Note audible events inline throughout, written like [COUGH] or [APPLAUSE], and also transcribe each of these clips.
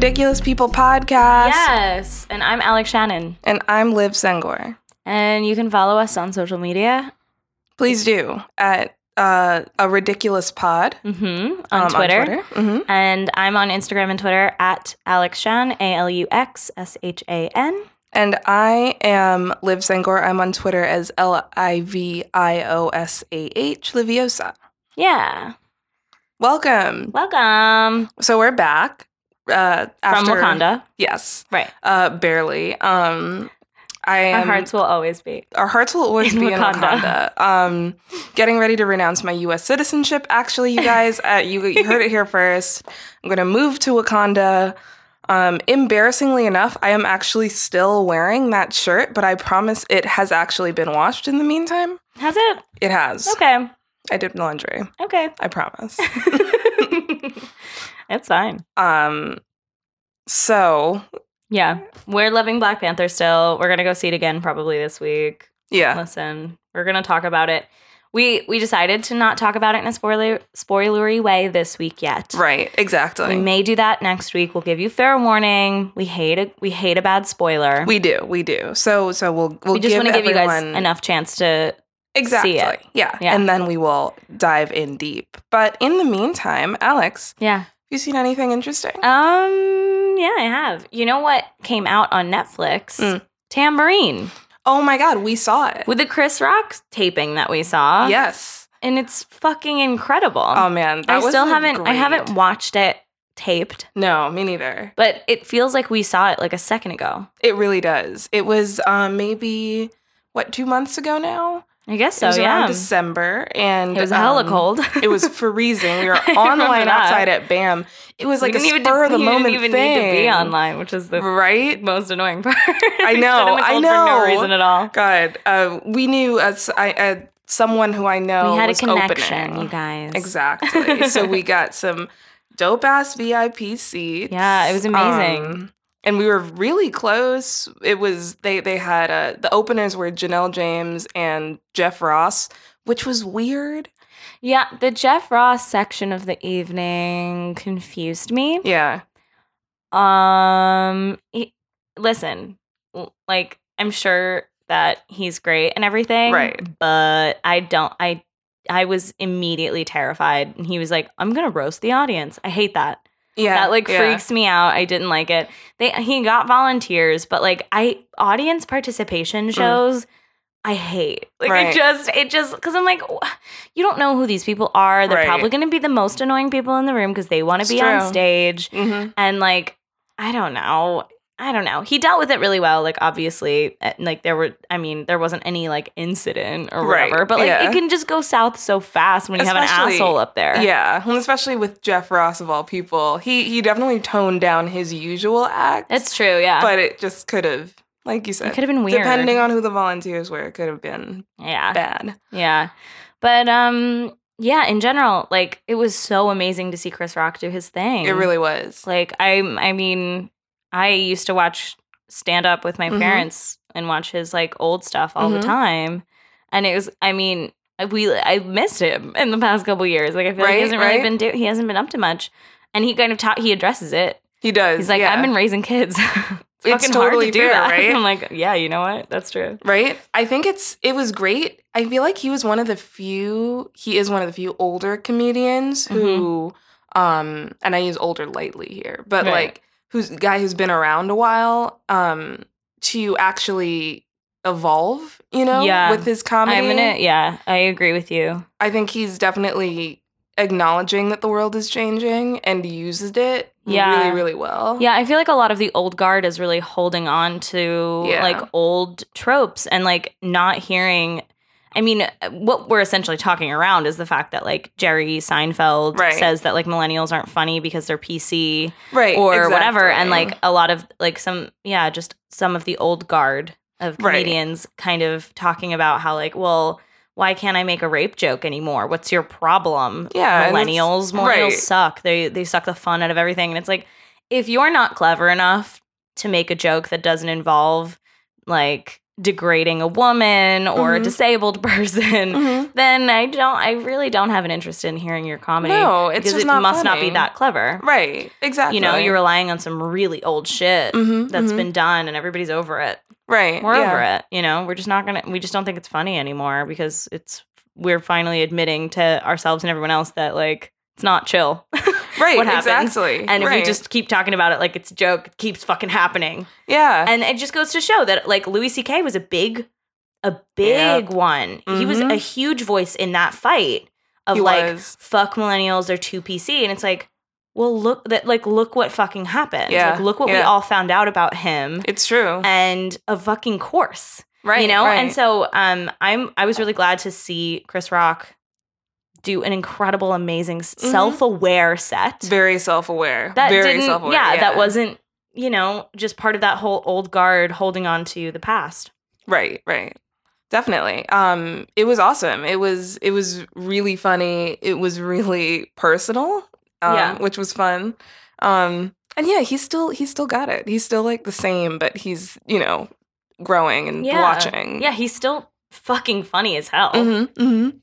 Ridiculous People podcast. Yes. And I'm Alex Shannon. And I'm Liv Sengor. And you can follow us on social media. Please do at uh, a ridiculous pod Mm-hmm. um, On Twitter. Mhm. And I'm on Instagram and Twitter at Alex Shan, A L U X S H A N. And I am Liv Sengor. I'm on Twitter as L I V I O S A H Liviosa. Yeah. Welcome. Welcome. So we're back. Uh, after, From Wakanda. Yes. Right. Uh, barely. Um, I am, Our hearts will always be. our hearts will always In be in Wakanda. Wakanda. Um, getting ready to renounce my U.S. citizenship. Actually, you guys, uh, you you heard it here [LAUGHS] first. I'm gonna move to Wakanda. Um, embarrassingly enough, I am actually still wearing that shirt, but I promise it has actually been washed in the meantime. Has it? It has. Okay. I did laundry. Okay. I promise. [LAUGHS] [LAUGHS] it's fine. um, so Yeah. We're loving Black Panther still. We're gonna go see it again probably this week. yeah, Listen, we're gonna talk about it. We we decided to not talk about it in a spoiler spoilery way this week yet. right, exactly. We may do that next week. We'll give you fair warning. We hate a we hate a bad spoiler. We do, we do. So, so we'll we'll We just want to give you guys enough chance to exactly. see it. Yeah. Yeah. and then we will dive in deep. But in the meantime, Alex, yeah. You seen anything interesting? Um yeah, I have. You know what came out on Netflix? Mm. Tamborine oh my God, we saw it. with the Chris Rock taping that we saw. yes. and it's fucking incredible. Oh man, I still haven't I haven't watched it taped, No, me neither. but it feels like we saw it like a second ago. It really does. It was um maybe what two months ago now. I guess so. it was yeah, around December, and it was hella um, cold. It was freezing. We [LAUGHS] were I on remember line that. outside at BAM. It was like We a spur of the you didn't moment even thing. need to be online, which is the right? most annoying [LAUGHS] part. I know, I know. For no reason at all. God, uh, we knew as I, uh, someone who I know we had a connection, opening. you guys. Exactly. so we [LAUGHS] got some dope ass VIP seats. Yeah, it was amazing. Um, and we were really close. It was they they had uh, the openers were Janelle James and Jeff Ross, which was weird. Yeah, the Jeff Ross section of the evening confused me. Yeah. Um, he- listen, like I'm sure that he's great and everything, Right. But I don't. I I was immediately terrified, and he was like, "I'm gonna roast the audience." I hate that. Yeah. that like yeah. freaks me out. I didn't like it. They he got volunteers, but like I audience participation shows. I hate like Mm. Right. it just it just because I'm like you don't know who these people are. They're Right. probably going to be the most annoying people in the room because they want to be on true. stage Mhm. and like I don't know. I don't know. He dealt with it really well. Like obviously, eh, like there were. I mean, there wasn't any like incident or Right, whatever. But like yeah. it can just go south so fast when you have an asshole up there. Yeah, and especially with Jeff Ross of all people, he he definitely toned down his usual act. it's true. Yeah, but it just could have, like you said, it could have been weird. depending on who the volunteers were, it could have been yeah. bad. Yeah. But um yeah, in general, like it was so amazing to see Chris Rock do his thing. It really was. like I I mean, I used to watch stand up with my Mhm. parents and watch his like old stuff all Mhm. the time. And it was I mean, we I missed him in the past couple years. Like I feel like he hasn't really been do- he hasn't been up to much. And he kind of taught he addresses it. He does. He's like, yeah. I've been raising kids. [LAUGHS] it's It's totally hard to do fair, that. right? [LAUGHS] I'm like, yeah, you know what? That's true. right. I think it's it was great. I feel like he was one of the few. He is one of the few older comedians who, um, and I use older lightly here, but Right. like who's guy who's been around a while, um, to actually evolve. You know, Yeah. with his comedy. I'm gonna yeah, I agree with you. I think he's definitely acknowledging that the world is changing and used it Yeah. really, really well. Yeah, I feel like a lot of the old guard is really holding on to Yeah. like old tropes and like not hearing. I mean, uh, what we're essentially talking around is the fact that like Jerry Seinfeld Right. says that like millennials aren't funny because they're PC Right. or whatever, and like a lot of like some yeah, just some of the old guard of Right. comedians kind of talking about how like well. Why can't I make a rape joke anymore? What's your problem? Yeah, millennials, millennials right. suck. They they suck the fun out of everything, and it's like if you're not clever enough to make a joke that doesn't involve like degrading a woman or a Mhm. disabled [LAUGHS] person, Mhm. then I don't. I really don't have an interest in hearing your comedy. No, it's because just it not must not be that clever. Right. Exactly. You know, you're relying on some really old shit Mhm, that's mhm. been done, and everybody's over it. right. We're yeah. over it. You know, we're just not gonna. We just don't think it's funny anymore because it's. We're finally admitting to ourselves and everyone else that like it's not chill. [LAUGHS] Right. what happens. Exactly. And if we just keep talking about it like it's a joke, it keeps fucking happening. yeah. And it just goes to show that like Louis C.K. was a big, a big one. He was Mhm. a huge voice in that fight of He like was. fuck millennials, they're too PC. And it's like, well, look that like look what fucking happened. Yeah, Like look what we all found out about him It's true. and a fucking course. right. you know? Right. And so um I'm I was really glad to see Chris Rock do an incredible, amazing, Mhm. self-aware set very self-aware. that very didn't, self-aware. Yeah, that wasn't, you know, just part of that whole old guard holding on to the past. Right, right. Definitely. Um it was awesome. It was it was really funny. It was really personal. Um, Yeah. which was fun. Um and yeah, he's still he's still got it. He's still like the same, but he's, you know, growing and Yeah. watching. Yeah, he's still fucking funny as hell. Mhm. Mhm.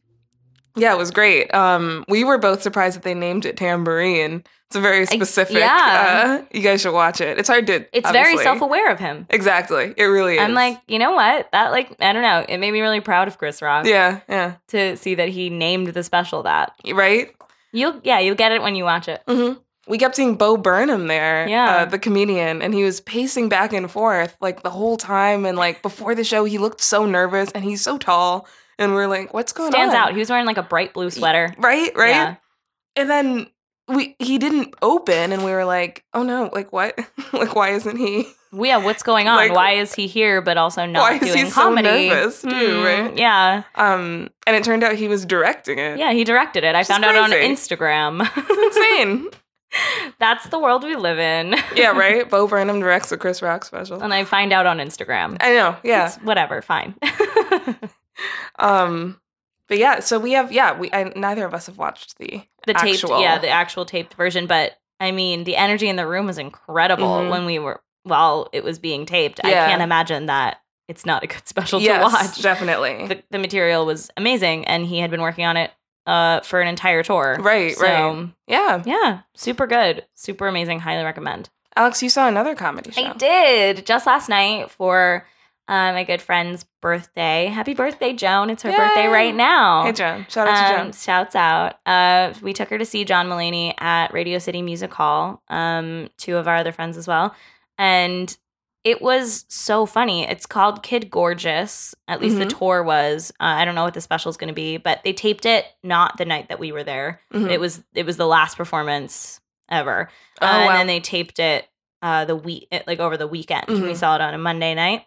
Yeah, it was great. Um we were both surprised that they named it Tamborine. It's a very specific yeah. uh, you guys should watch it. It's hard to It's very self-aware of him. Exactly. It really is. I'm like, you know what? That like, I don't know. It made me really proud of Chris Rock Yeah, yeah. to see that he named the special that. Right? You'll, yeah, you'll get it when you watch it. hmm We kept seeing Bo Burnham there, Yeah. uh, the comedian, and he was pacing back and forth like the whole time. And like before the show, he looked so nervous, and he's so tall, and we're like, "What's going Stands on?" out. He was wearing like a bright blue sweater. right, right. Yeah. And then we he didn't open, and we were like, "Oh no! Like what? [LAUGHS] like why isn't he?" Yeah, what's going on? Like, Why is he here but also not why is he doing so comedy? nervous, too, Hmm, right? Yeah. Um, and it turned out he was directing it. Yeah, he directed it. I found out on. Instagram. it's insane. [LAUGHS] That's the world we live in. yeah, right. [LAUGHS] Bo Burnham directs the Chris Rock special. and I find out on Instagram. I know. Yeah. It's whatever, fine. Um, but yeah, so we have yeah, we I, neither of us have watched the the taped, actual. yeah, the actual taped version. But I mean, the energy in the room was incredible Mhm. when we were while it was being taped. I can't imagine that it's not a good [LAUGHS] special yes, to watch. definitely. The, the material was amazing, and he had been working on it uh, for an entire tour. right, So, right. Yeah, Yeah, super good, super amazing. Highly recommend. Alex, you saw another comedy show. I did just last night for uh, my good friend's birthday. Happy birthday, Joan! It's her birthday right now. Hey, Joan. Shout out to Um, Joan. Shouts out. Uh, we took her to see John Mulaney at Radio City Music Hall. Um, two of our other friends as well, and it was so funny. It's called Kid Gorgeous. At least the Mhm. tour was. Uh, I don't know what the special is going to be, but they taped it not the night that we were there. Mhm. It was it was the last performance ever, Oh, uh, and wow. then they taped it uh, the week like over the weekend. We Mhm. saw it on a Monday night.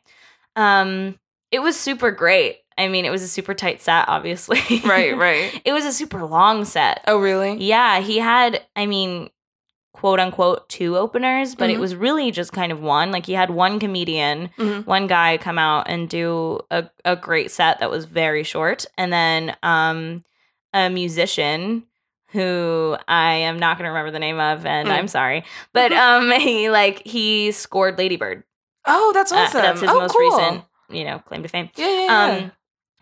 Um, it was super great. I mean, it was a super tight set, obviously. right, [LAUGHS] right. It was a super long set. Oh, really? Yeah, he had, I mean, quote unquote, two openers, but it Mhm. was really just kind of one. Like he had one comedian, Mhm. one guy come out and do a, a great set that was very short, and then um, a musician who I am not going to remember the name of, and Mm. I'm sorry, [LAUGHS] but um, [LAUGHS] he like he scored Lady Bird. Oh, that's Uh, awesome. that's his oh, most cool. recent, you know, claim to fame. Yeah, yeah, yeah. Um,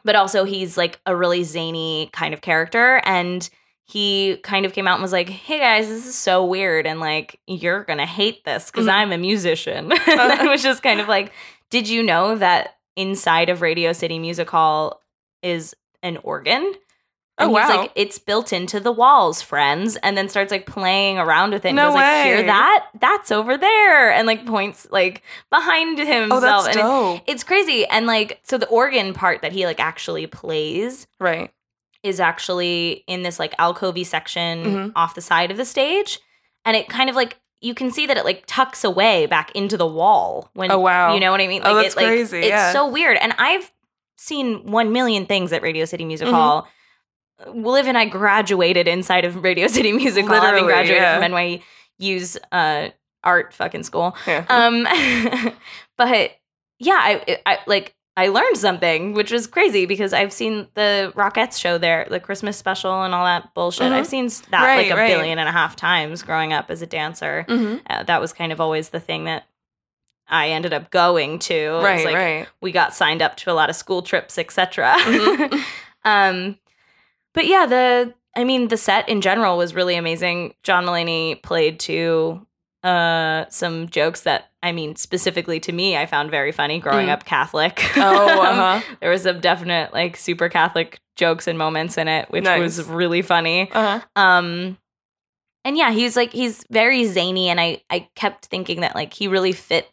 but also he's like a really zany kind of character, and he kind of came out and was like, "Hey guys, this is so weird, and like you're gonna hate this because Mhm. I'm a musician." [LAUGHS] and I was just kind of like, "Did you know that inside of Radio City Music Hall is an organ?" Oh, he's wow. like, it's built into the walls, friends, and then starts like playing around with it. And No goes like, hear that? That's over there, and like points like behind himself. oh, that's and it- it's crazy and like so the organ part that he like actually plays right. is actually in this like alcovey section Mhm. off the side of the stage and it kind of like you can see that it like tucks away back into the wall when Oh, wow. you know what i mean Oh, like that's it like crazy, it's yeah. so weird and i've seen 1 million things at radio city music Mhm. hall liv and i graduated inside of radio city music hall having graduated yeah. from nyu's uh art fucking school Yeah. [LAUGHS] um, [LAUGHS] but yeah, I, I like I learned something, which was crazy because I've seen the Rockettes show there, the Christmas special and all that bullshit. Mhm. I've seen that Right, like a right. billion and a half times growing up as a dancer. Mhm. Uh, that was kind of always the thing that I ended up going to. Right, like, right. We got signed up to a lot of school trips, etc. Mhm. [LAUGHS] um, but yeah, the I mean, the set in general was really amazing. John Mulaney played to uh some jokes that I mean, specifically to me, I found very funny growing Mm. up Catholic. Oh, uh-huh. [LAUGHS] there was some definite like super Catholic jokes and moments in it, which was really funny. Uh-huh. Um and yeah, he's like he's very zany and I I kept thinking that like he really fit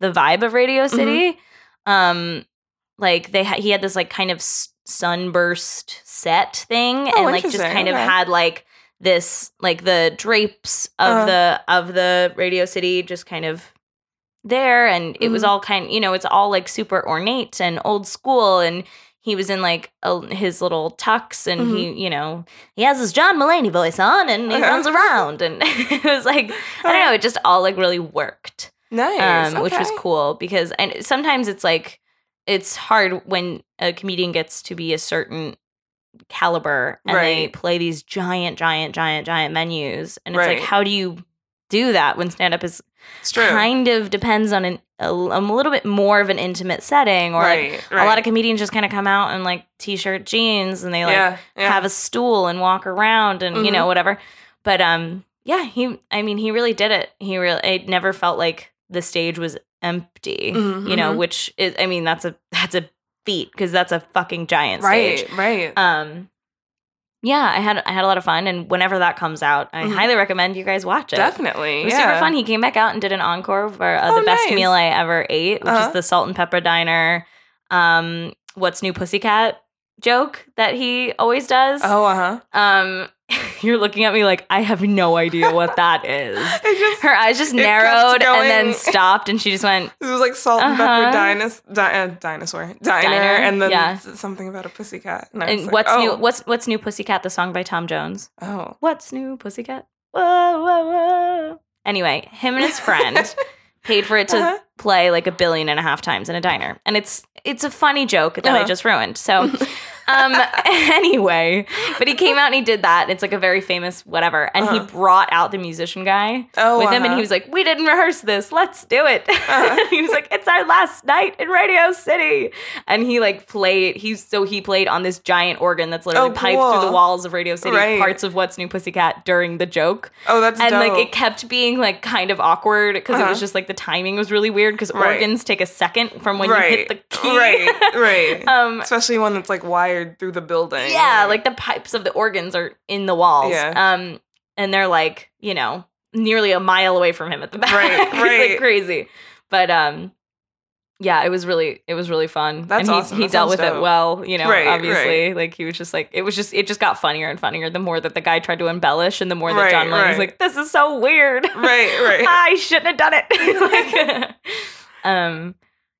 the vibe of Radio Mm-hmm. City. Um like they ha- he had this like kind of s- sunburst set thing Oh, and like just kind of Okay. had like this like the drapes of Uh-huh. the of the Radio City just kind of there and it was Mhm. all kind you know it's all like super ornate and old school and he was in like a, his little tux and he you know he has his John Mulaney voice on and he runs [LAUGHS] around and [LAUGHS] it was like I don't know it just all like really worked Nice. um, which was cool because and sometimes it's like it's hard when a comedian gets to be a certain caliber and they play these giant giant giant giant menus and it's Right. like how do you do that when stand up is kind of depends on an, a, a little bit more of an intimate setting or like right, right. a lot of comedians just kind of come out in like t-shirt jeans and they like yeah, yeah. have a stool and walk around and you know Mhm. whatever but um yeah he i mean he really did it he really it never felt like the stage was empty Mhm, you know mhm. which is i mean that's a that's a feat because that's a fucking giant right, stage right. um yeah i had i had a lot of fun and whenever that comes out i Mhm. highly recommend you guys watch it Definitely. it was yeah. super fun. He came back out and did an encore for uh, Oh, the best nice. meal I ever ate, which Uh-huh. is the Salt and Pepper Diner. Um, what's new, Pussycat joke that he always does. Oh, uh huh. Um, [LAUGHS] you're looking at me like I have no idea what that [LAUGHS] is. Just Her eyes just narrowed and then [LAUGHS] stopped, and she just went. This was like salt and Uh-huh. pepper dinos- di- uh, dinosaur diner, Diner, and then yeah. something about a pussycat. And, And like, what's oh, new? What's what's new, Pussycat? The song by Tom Jones. Oh, What's new, Pussycat? Whoa, whoa, whoa. Anyway, him and his friend paid for it to Uh-huh. play like a billion and a half times in a diner, and it's it's a funny joke that I Uh-huh. just ruined. So, [LAUGHS] um, [LAUGHS] anyway, but he came out and he did that. It's like a very famous whatever, and Uh-huh. he brought out the musician guy oh, with him, and uh-huh. he was like, "We didn't rehearse this. Let's do it." Uh-huh. [LAUGHS] he was like, "It's our last night in Radio City," and he like played. He's so he played on this giant organ that's literally Oh, piped through the walls of Radio City, Right. parts of What's New Pussycat during the joke, oh, that's and dope. like it kept being like kind of awkward because it Uh-huh. was just like the timing was really weird because Right. organs take a second from when right, you hit the key. right, right. [LAUGHS] um, Especially one that's like wired through the building. yeah, like the pipes of the organs are in the walls. Yeah. Um, and they're like, you know, nearly a mile away from him at the back. Right, [LAUGHS] it's like crazy. But um yeah, it was really it was really fun. That's and he, awesome. He That dealt with it well, you know, Right, obviously. Like he was just like it was just it just got funnier and funnier the more that the guy tried to embellish and the more that Right, John Mulaney was like, This is so weird. right, right. [LAUGHS] I shouldn't have done it. [LAUGHS] like, um,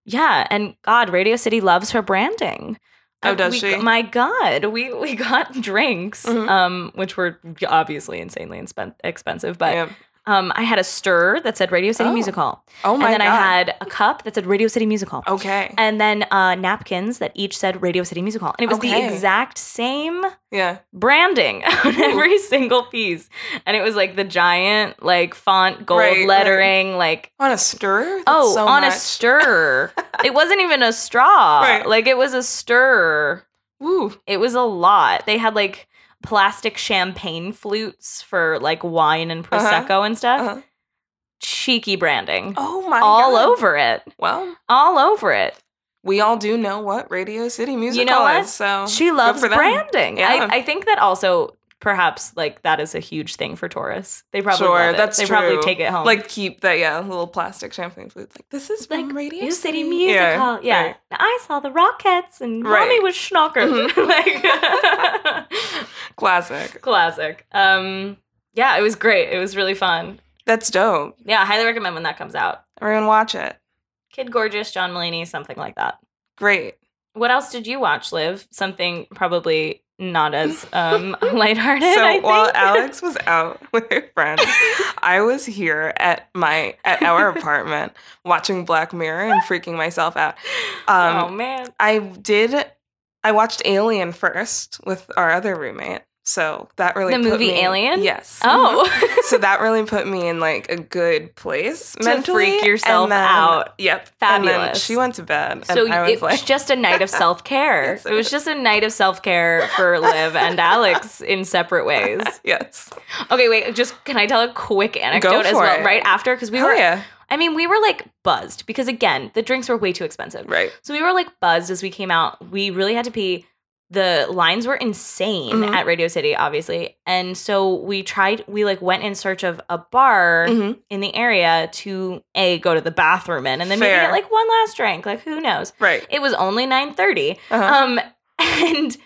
yeah, and God, Radio City loves her branding. Oh, does we- she? My God, we we got [LAUGHS] drinks, Mhm. um, which were obviously insanely inspen- expensive. But yeah. Um, I had a stir that said Radio City Oh. Music Hall, Oh my and then god. I had a cup that said Radio City Music Hall. Okay. And then uh, napkins that each said Radio City Music Hall. And it was Okay. the exact same Yeah. branding [LAUGHS] on every single piece. And it was like the giant, like font gold Right, right. lettering, like On a stir. That's oh, so on a stir. [LAUGHS] it wasn't even a straw. Right. Like it was a stir. Woo. It was a lot. They had like plastic champagne flutes for like wine and Uh-huh. prosecco and stuff. Uh-huh. Cheeky branding. Oh my all god. over it. Well, All over it. we all do know what Radio City Music You know is. So She loves branding. Yeah. I, I think that also perhaps like that is a huge thing for tourists. They probably Sure, that's they probably take it home. Like keep that yeah little plastic champagne flute. Like this is like from Radio City, Music Yeah, Hall. Yeah. right. I saw the Rockettes and Right. Mommy was schnockered. Mhm. [LAUGHS] like [LAUGHS] Classic. classic. Um yeah, it was great. It was really fun. That's dope. Yeah, I highly recommend when that comes out. Everyone watch it. Kid Gorgeous, John Mulaney, something like that. Great. What else did you watch, Liv? Something probably not as um [LAUGHS] lighthearted. So while Alex [LAUGHS] was out [LAUGHS] with her friends, I was here at my at our apartment watching Black Mirror and freaking myself out. Um, oh man. I did. I watched Alien first with our other roommate, So that really The put movie me- Alien? Yes. Oh. Mm-hmm. so that really put me in like a good place To mentally. freak yourself then- out. Yep. Fabulous. she went to bed. So and I it was like, just a night of [LAUGHS] self care. Yes, it it was was. just a night of self care for Liv and Alex in separate ways. [LAUGHS] yes. Okay, wait. Just can I tell a quick anecdote as well? it. Right after, because we Hell were. yeah. I mean, we were like buzzed because again, the drinks were way too expensive. Right. So we were like buzzed as we came out. We really had to pee. The lines were insane Mhm. at Radio City, obviously. And so we tried, we like went in search of a bar Mhm. in the area to A, go to the bathroom in, and then maybe get like one last drink. Like, who knows? Right. It was only 9.30. Uh-huh. Um, [LAUGHS] and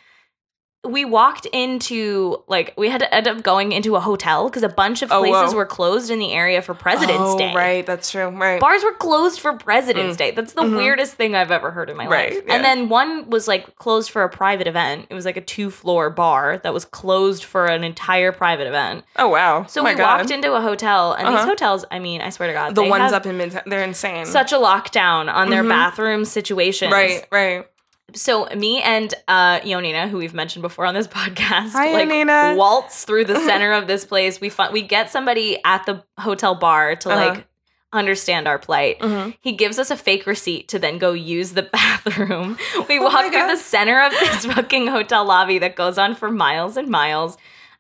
we walked into like we had to end up going into a hotel because a bunch of Oh, places whoa. were closed in the area for President's oh, Day. Right. That's true. Right. Bars were closed for President's Mm. Day. That's the Mhm. weirdest thing I've ever heard in my Right, life. yeah. And then one was like closed for a private event. It was like a two floor bar that was closed for an entire private event. oh wow. So oh we God. walked into a hotel, and these Uh-huh. hotels, I mean, I swear to God, the ones up in Midtown. They're insane. such a lockdown on their Mhm. bathroom situations. Right. Right. So me and uh Yonina, who we've mentioned before on this [LAUGHS] podcast, Hi, like Yonina. waltz through the [LAUGHS] center of this place. We find we get somebody at the hotel bar to Uh-huh. like understand our plight. Mhm. He gives us a fake receipt to then go use the [LAUGHS] bathroom. We Oh walk through God. the center of this fucking hotel lobby that goes on for miles and miles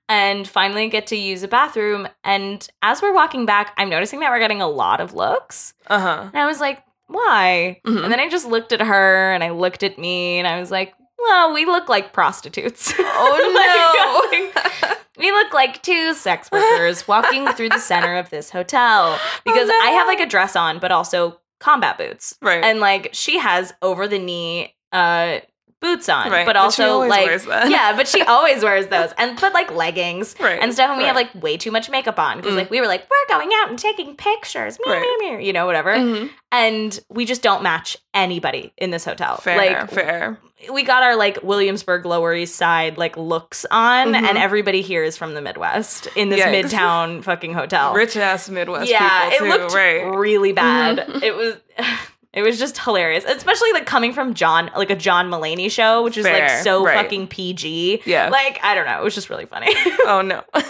and finally get to use a bathroom. And as we're walking back, I'm noticing that we're getting a lot of looks. Uh huh. And I was like, why? Mhm. And then I just looked at her and I looked at me and I was like, well, we look like prostitutes. [LAUGHS] Oh I [LAUGHS] like, we look like two sex workers walking through the center of this hotel [GASPS] because Oh, no. I have like a dress on, but also combat boots. Right. And like she has over the knee uh boots on, right. but also always like yeah, but she [LAUGHS] always wears those and but like leggings Right. and stuff. And we have like way too much makeup on because Mm. like we were like we're going out and taking pictures, meow, Right. meow, meow, you know, whatever. Mhm. And we just don't match anybody in this hotel. Fair. like fair. we got our like Williamsburg Lower East Side like looks on, Mhm. and everybody here is from the Midwest in this Yikes. midtown fucking hotel. Rich ass Midwest yeah, people too. it looked right. really bad. Mhm. It was. [LAUGHS] It was just hilarious, especially like coming from John, like a John Mulaney show, which is like so right. fucking PG. Yeah. Like I don't know, it was just really funny. [LAUGHS] oh no. [LAUGHS]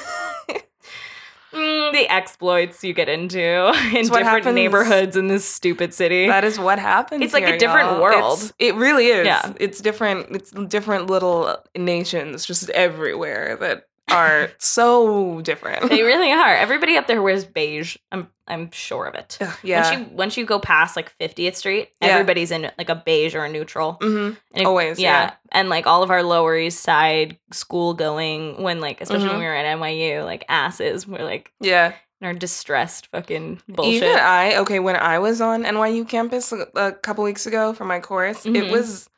Mm, the exploits you get into [LAUGHS] in different happens- neighborhoods in this stupid city. that is what happens. It's like a different y'all. world. It's- it really is. Yeah. It's different. It's different little nations just everywhere that are [LAUGHS] so different. they really are. Everybody up there wears beige. I'm I'm sure of it. Ugh, yeah. Once you once you go past like 50th Street, Yeah. everybody's in like a beige or a neutral. hmm it- Always, yeah. And like all of our Lower East Side school going when like especially when Mhm. we were at NYU, like asses were like Yeah. in our distressed fucking bullshit. Even I, okay, when I was on NYU campus a, a couple weeks ago for my course, Mhm. it was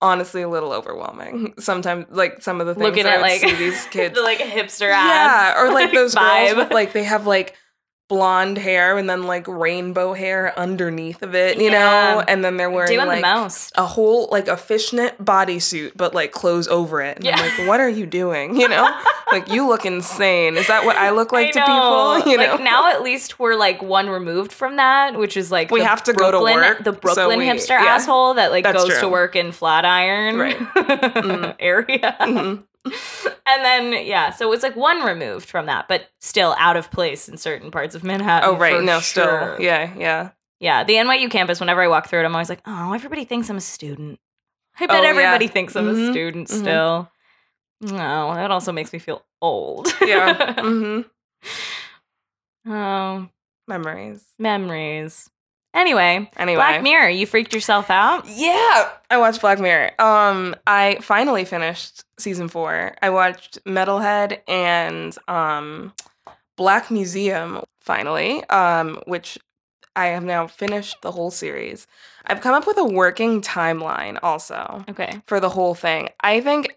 honestly a little overwhelming. [LAUGHS] Sometimes, like some of the things Looking I at would like see these [LAUGHS] kids. the like hipster yeah, or like those [LAUGHS] girls with like they have like blonde hair and then like rainbow hair underneath of it, you Yeah. know, and then they're wearing doing like the most. a whole like a fishnet bodysuit, but like clothes over it. And I'm Yeah. like, what are you doing? You know, [LAUGHS] like you look insane. Is that what I look like I to know. people? [LAUGHS] You know, like now at least we're like one removed from that, which is like We have to go to Brooklyn- work, The so Brooklyn we- hipster yeah. asshole that like That's goes to work in Flatiron Right. [LAUGHS] Mhm. area. Mhm. [LAUGHS] and then yeah, so it's like one removed from that, but still out of place in certain parts of Manhattan. Oh right, no, sure. still, yeah, yeah. Yeah, the NYU campus, whenever I walk through it, I'm always like, oh, everybody thinks I'm a student. I bet Oh, yeah. everybody thinks I'm a Mhm, student mhm. still. No, that also makes me feel old. Yeah. [LAUGHS] hmm oh, Memories. memories. Anyway, Anyway. Black Mirror, you freaked yourself out? Yeah, I watched Black Mirror. Um, I finally finished season four. I watched Metalhead and um, Black Museum finally, um, which I have now finished the whole series. I've come up with a working timeline also Okay. for the whole thing. I think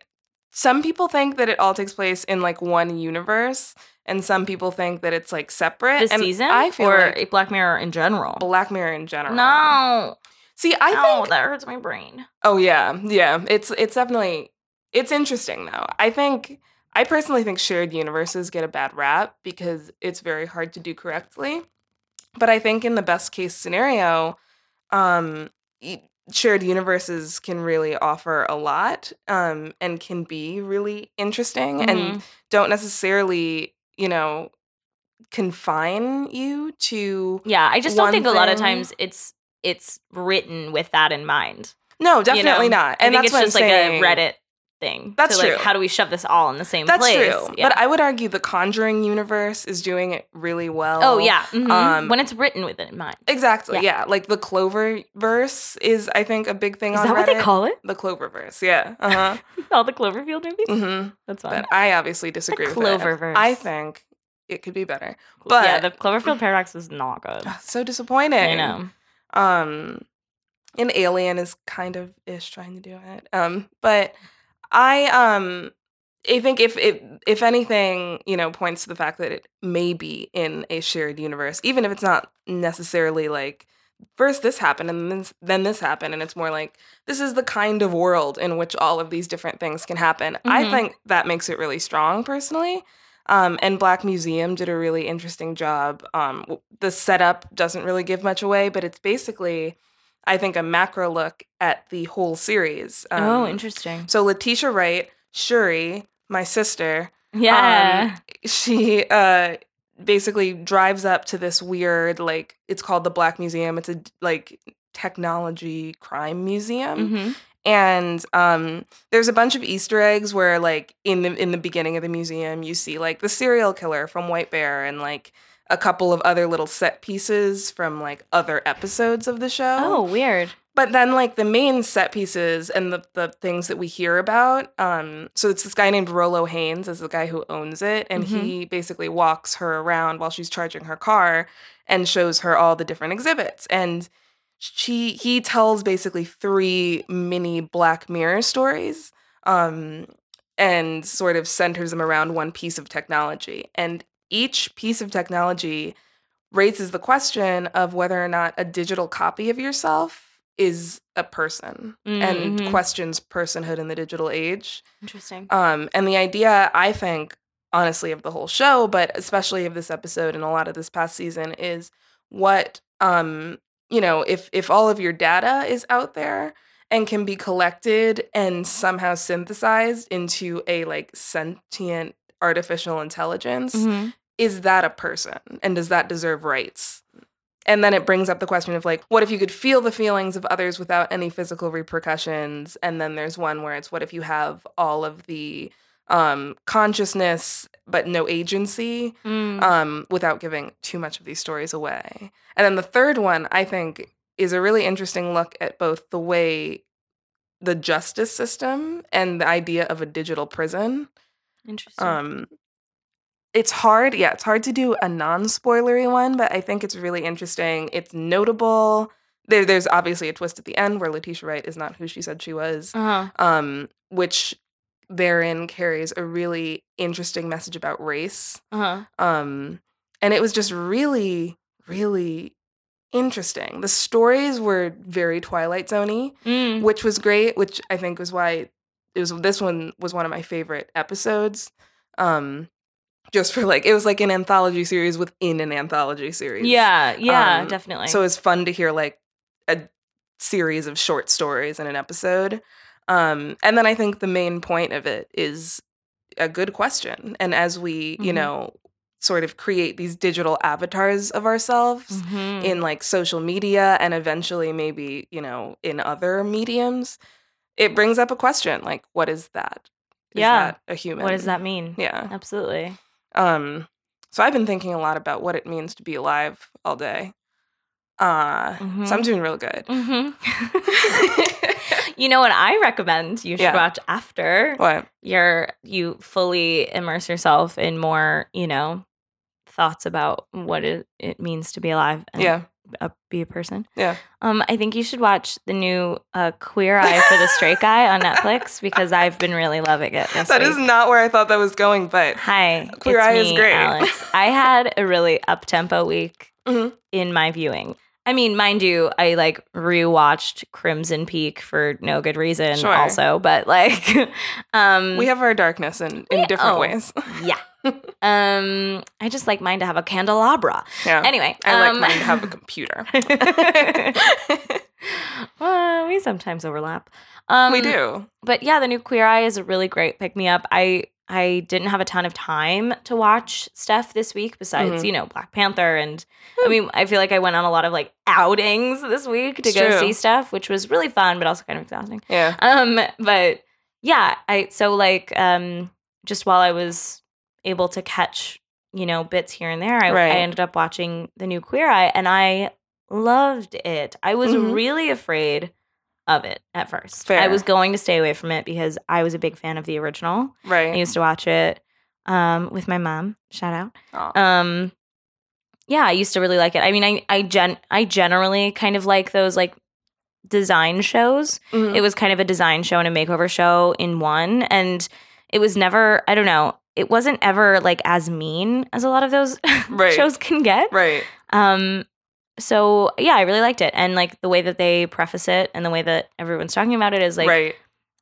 some people think that it all takes place in like one universe, and some people think that it's like separate. This and season? I feel or like Black Mirror in general? Black Mirror in general. No. See, I no, think that hurts my brain. Oh yeah, yeah. It's it's definitely it's interesting though. I think I personally think shared universes get a bad rap because it's very hard to do correctly. But I think in the best case scenario, um shared universes can really offer a lot um, and can be really interesting and Mhm. don't necessarily, you know, confine you to. yeah, I just don't think a lot of times it's it's written with that in mind. No, you definitely know? not. I And think that's it's what just I'm like saying. a Reddit thing. That's to, like, true. How do we shove this all in the same That's place? true. Yeah. But I would argue the Conjuring universe is doing it really well. oh yeah, mhm. um, when it's written with it in mind. Exactly. Yeah. Yeah. Like the Cloververse is, I think, a big thing Is that what they call it? The Cloververse. Yeah. Uh huh. [LAUGHS] All the Cloverfield movies. hmm That's fun. But I obviously disagree with Cloververse. it. I think it could be better. But yeah, the Cloverfield [LAUGHS] paradox is not good. So disappointing. I know. Um, an alien is kind of ish trying to do it. Um, but I um. I think if if if anything, you know, points to the fact that it may be in a shared universe, even if it's not necessarily like first this happened and then this, then this happened, and it's more like this is the kind of world in which all of these different things can happen. I Mhm. think that makes it really strong, personally. Um, and Black Museum did a really interesting job. Um, the setup doesn't really give much away, but it's basically, I think, a macro look at the whole series. Um, oh, interesting. So Letitia Wright, Shuri, my sister, Yeah. [LAUGHS] she uh basically drives up to this weird like it's called the Black Museum. It's a like technology crime museum Mhm. and um there's a bunch of easter eggs where like in the in the beginning of the museum you see like the serial killer from White Bear and like a couple of other little set pieces from like other episodes of the show. Oh, weird. But then like the main set pieces and the, the things that we hear about, um, so it's this guy named Rolo Haynes is the guy who owns it, and Mhm. he basically walks her around while she's charging her car and shows her all the different exhibits. And she he tells basically three mini Black Mirror stories. Um, and sort of centers them around one piece of technology. And each piece of technology raises the question of whether or not a digital copy of yourself is a person and Mhm. questions personhood in the digital age. Interesting. Um, and the idea, I think, honestly, of the whole show, but especially of this episode and a lot of this past season, is what um, you know, if if all of your data is out there and can be collected and somehow synthesized into a like sentient artificial intelligence, Mhm. Is that a person and does that deserve rights and then it brings up the question of like what if you could feel the feelings of others without any physical repercussions and then there's one where it's what if you have all of the um consciousness but no agency Mm. um without giving too much of these stories away and then the third one i think is a really interesting look at both the way the justice system and the idea of a digital prison Interesting. um it's hard yeah it's hard to do a non-spoilery one but i think it's really interesting it's notable there, there's obviously a twist at the end where letitia wright is not who she said she was uh-huh. um which therein carries a really interesting message about race Uh-huh. um and it was just really really interesting the stories were very twilight zoney Mm. which was great, which I think was why it was this one was one of my favorite episodes. Um just for like it was like an anthology series within an anthology series. Yeah, yeah, Um, definitely. So it's fun to hear like a series of short stories in an episode. Um and then I think the main point of it is a good question. And as we, you Mhm. know, sort of create these digital avatars of ourselves, Mhm. in like social media and eventually maybe you know in other mediums it brings up a question like what is that is Yeah. that a human what does that mean? yeah Absolutely. Um so i've been thinking a lot about what it means to be alive all day. Uh so i'm Mhm. doing real good. Hmm [LAUGHS] you know what I recommend you should Yeah. watch after what? you're you fully immerse yourself in more, you know, thoughts about what it, it means to be alive and yeah a, be a person. yeah Um, I think you should watch the new uh, Queer Eye for the Straight Guy on Netflix [LAUGHS] because I've been really loving it. This that week. is not where i thought that was going but Hi, Queer Eye is great. Alex. [LAUGHS] I had a really up tempo week Mhm. in my viewing. I mean, mind you, I like rewatched Crimson Peak for no good reason, Sure. also, but like, [LAUGHS] um, we have our darkness in, in We- different oh. ways yeah, [LAUGHS] um, I just like mine to have a candelabra. Yeah. Anyway, I like um, mine to have a [LAUGHS] computer. [LAUGHS] well, we sometimes overlap. Um, we do. but yeah, the new Queer Eye is a really great pick me up. I I didn't have a ton of time to watch stuff this week besides Mhm. you know Black Panther and I mean I feel like I went on a lot of like outings this week to It's go true. see stuff, which was really fun but also kind of exhausting. Yeah. Um, but yeah, I so like um just while I was able to catch you know bits here and there, I, Right. I ended up watching the new Queer Eye and I loved it. I was Mhm. really afraid of it at first. I was going to stay away from it because I was a big fan of the original. Right. I used to watch it um with my mom. Shout out. Um yeah, I used to really like it. I mean, I I gen I generally kind of like those like design shows Mhm. it was kind of a design show and a makeover show in one and it was never i don't know it wasn't ever like as mean as a lot of those [LAUGHS] Right. shows can get right. um so yeah i really liked it and like the way that they preface it and the way that everyone's talking about it is like right.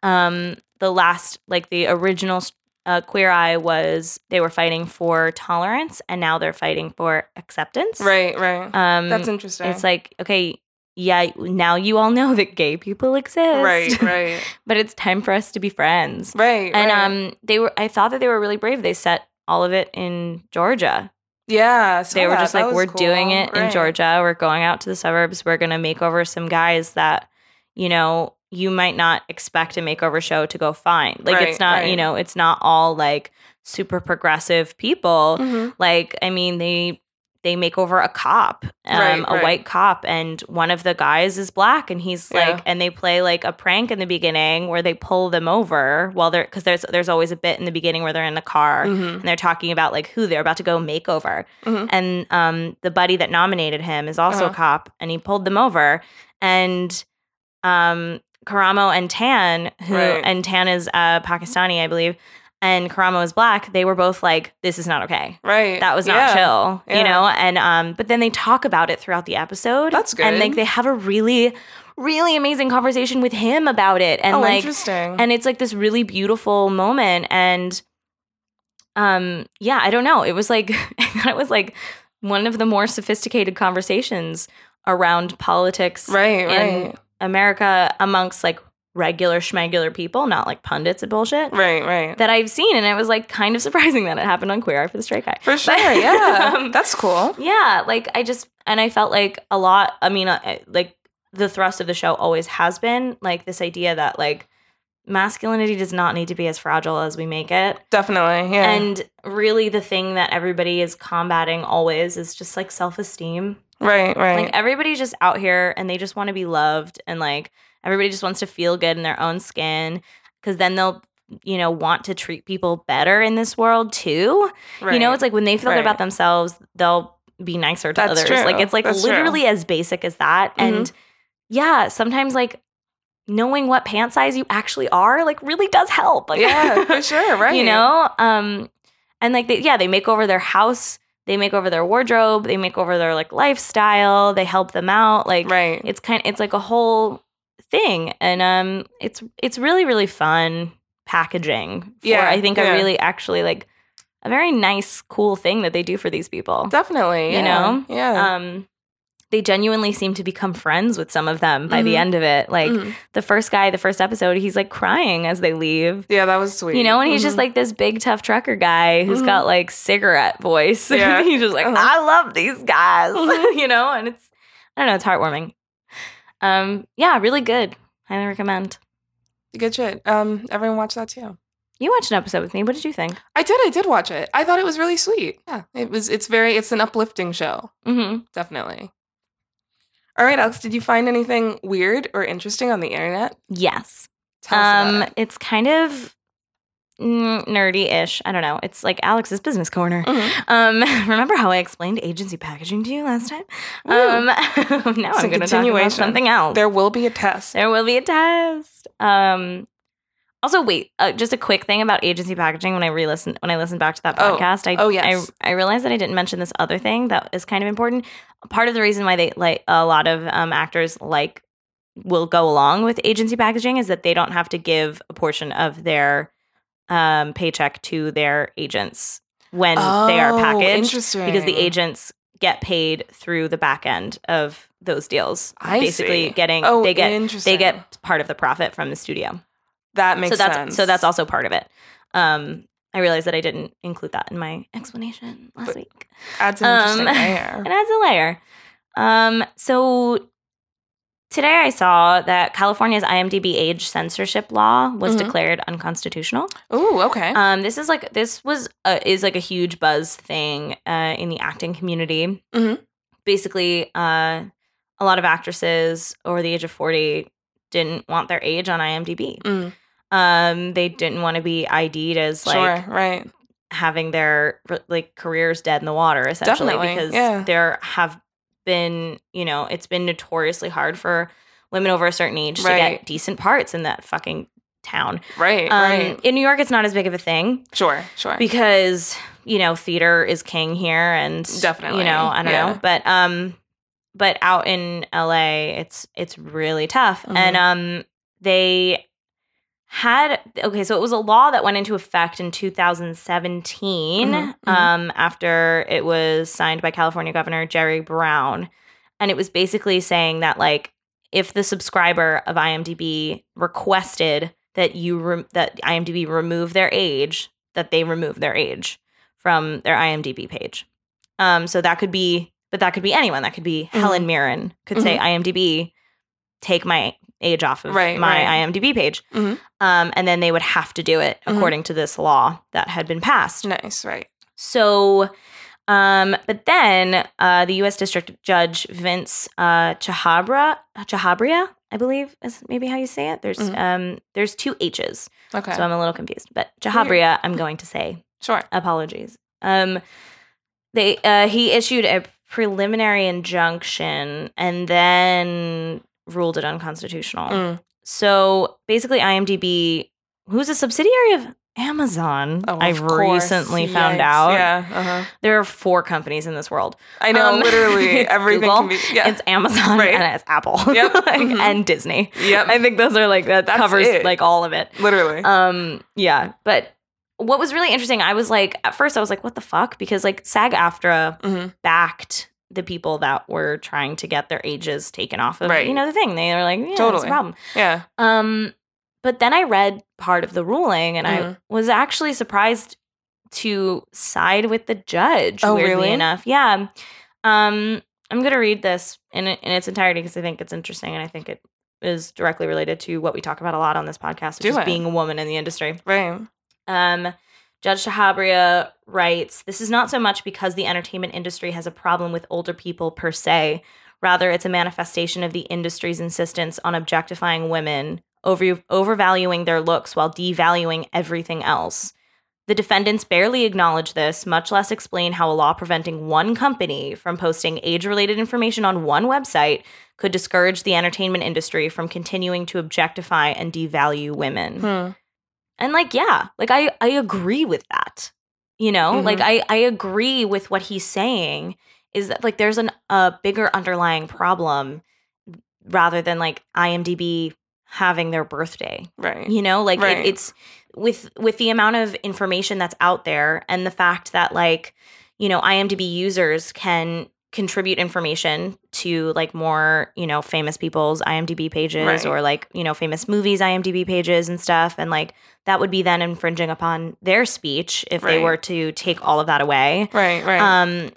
um the last like the original uh, queer eye was they were fighting for tolerance and now they're fighting for acceptance Right. Right. um That's interesting. it's like okay yeah now you all know that gay people exist right. [LAUGHS] Right. but it's time for us to be friends. Right. And right. um they were I thought that they were really brave. They set all of it in Georgia. yeah. They were that. just That like we're doing cool. it in Georgia. We're going out to the suburbs. We're going to make over some guys that you know you might not expect a makeover show to go find. Like it's Right, not, you know, it's not all like super progressive people. Mhm. Like I mean they they make over a cop, um, Right, a right. white cop, and one of the guys is black, and he's Yeah. like, and they play like a prank in the beginning where they pull them over while they're because there's there's always a bit in the beginning where they're in the car Mhm. and they're talking about like who they're about to go make over, Mhm. and um the buddy that nominated him is also Uh-huh. a cop, and he pulled them over, and um Karamo and Tan, who Right. and Tan is uh Pakistani, I believe. And Karamo is black. They were both like, "This is not okay." Right. that was not Yeah. chill, Yeah. you know? And um but then they talk about it throughout the episode. That's good. And like they have a really really amazing conversation with him about it and oh, like interesting. and it's like this really beautiful moment and um yeah, I don't know. It was like [LAUGHS] it was like one of the more sophisticated conversations around politics right. in Right. America amongst like regular schmegular people, not like pundits and bullshit. Right. Right. That I've seen, and it was like kind of [LAUGHS] surprising that it happened on Queer Eye for the Straight Guy. For sure. But- [LAUGHS] Yeah. um, That's cool. yeah like i just and i felt like a lot i mean uh, like the thrust of the show always has been like this idea that like masculinity does not need to be as fragile as we make it Definitely. Yeah. and really the thing that everybody is combating always is just like self-esteem right. Right. like everybody's just out here and they just want to be loved and like everybody just wants to feel good in their own skin because then they'll you know want to treat people better in this world too right. you know, it's like when they feel good about themselves, they'll be nicer to That's others. true. Like it's like That's true. literally as basic as that. Mhm. And yeah, sometimes like knowing what pant size you actually are like really does help. Like yeah, [LAUGHS] for sure. Right. You know? Um and like they yeah, they make over their house, they make over their wardrobe, they make over their like lifestyle, they help them out. Like Right. it's kind it's like a whole thing. And um it's it's really, really fun packaging for Yeah, I think yeah. a really actually like a very nice, cool thing that they do for these people. Definitely. You yeah. know? Yeah. Um, they genuinely seem to become friends with some of them by the Mhm. end of it. Like Mhm. the first guy, the first episode, he's like crying as they leave. yeah, that was sweet. You know, and he's just Mhm. like this big tough trucker guy who's Mhm. got like cigarette voice. [LAUGHS] Yeah. he's just like, Uh-huh. I love these guys. [LAUGHS] [LAUGHS] You know, and it's I don't know, it's heartwarming. Um, yeah, really good. Highly recommend. good shit. Um, everyone watch that too. You watched an episode with me. What did you think? I did. I did watch it. I thought it was really sweet. Yeah, it was. It's very. It's an uplifting show. Mm-hmm. Definitely. All right, Alex. Did you find anything weird or interesting on the internet? Yes. Tell us um, it. it's kind of mm, nerdy-ish. I don't know. It's like Alex's business corner. Mhm. Um, [LAUGHS] remember how I explained agency packaging to you last time? Um, [LAUGHS] now It's I'm going to talk about something else. There will be a test. There will be a test. Um, also, wait, uh, just a quick thing about agency packaging. When I re-listened, when I listened back to that Oh. podcast, I, Oh, yes. I I realized that I didn't mention this other thing that is kind of important. Part of the reason why they like a lot of um, actors like will go along with agency packaging is that they don't have to give a portion of their um, paycheck to their agents. when they are Oh, packaged Interesting. because the agents get paid through the back end of those deals. I Basically see. getting Oh, they get interesting. they get part of the profit from the studio. that makes so that's sense. so that's also part of it. Um I realized that I didn't include that in my explanation last But- week. adds an interesting um, [LAUGHS] layer. It adds a layer. Um so today I saw that California's IMDb age censorship law was Mhm. declared unconstitutional. Oh, okay. Um, this is like this was a, is like a huge buzz thing uh, in the acting community. Mhm. Basically, uh, a lot of actresses over the age of forty didn't want their age on IMDb. Mm, Um, they didn't want to be ID'd as like sure, right. having their like careers dead in the water, essentially, Definitely, because yeah. there have been you know it's been notoriously hard for women over a certain age to get decent parts in that fucking town. Right, Um, right. In New York, it's not as big of a thing Sure, sure. because you know theater is king here and Definitely, you know i don't yeah. know but um but out in la it's it's really tough Mhm. and um they had okay so it was a law that went into effect in 2017 Mhm, mhm. um after it was signed by california governor jerry brown and it was basically saying that like if the subscriber of imdb requested that you re- that imdb remove their age that they remove their age from their imdb page um so that could be but that could be anyone that could be Mhm. helen mirren could say imdb take my age off of Right, my right. imdb page Mhm. um, and then they would have to do it Mhm. according to this law that had been passed nice, right. so, um, but then uh, the U.S. District Judge Vince uh, Chahabra, Chahabria, I believe is maybe how you say it. There's Mhm. um, there's two H's, Okay. so I'm a little confused. But Chahabria, I'm going to say sure. apologies. Um, they uh, he issued a preliminary injunction and then ruled it unconstitutional. Mm. So basically, IMDb, who's a subsidiary of Amazon, Oh, I of course. recently found out. Yeah. Uh-huh. There are four companies in this world. I know, Um, literally [LAUGHS] everything Google, can be. Yeah. It's Amazon Right. and it's Apple. Yep. [LAUGHS] Like, Mhm. And Disney. yep. I think those are like that That's covers it. like all of it. literally. Um, yeah. But what was really interesting, I was like, at first I was like, what the fuck? Because like SAG AFTRA Mhm. backed the people that were trying to get their ages taken off of Right. you know the thing. They were like, yeah, that's a problem. Yeah. Um, but then I read part of the ruling, and I Mhm. was actually surprised to side with the judge. Oh, weirdly really? enough, yeah. Um, I'm gonna read this in in its entirety because I think it's interesting, and I think it is directly related to what we talk about a lot on this podcast, which Do is it. being a woman in the industry. Right. Um, Judge Shahabria writes, This is not so much because the entertainment industry has a problem with older people per se. Rather, it's a manifestation of the industry's insistence on objectifying women, over- overvaluing their looks while devaluing everything else. The defendants barely acknowledge this, much less explain how a law preventing one company from posting age related information on one website could discourage the entertainment industry from continuing to objectify and devalue women. Hmm. And like, yeah, like I I agree with that. You know, Mhm. like I I agree with what he's saying is that like there's an a bigger underlying problem rather than like IMDb having their birthday. Right. You know, like Right. it, it's with with the amount of information that's out there and the fact that like you know IMDb users can contribute information to like more you know famous people's IMDb pages Right. or like you know famous movies IMDb pages and stuff and like that would be then infringing upon their speech if they were to take all of that away Right. Right. um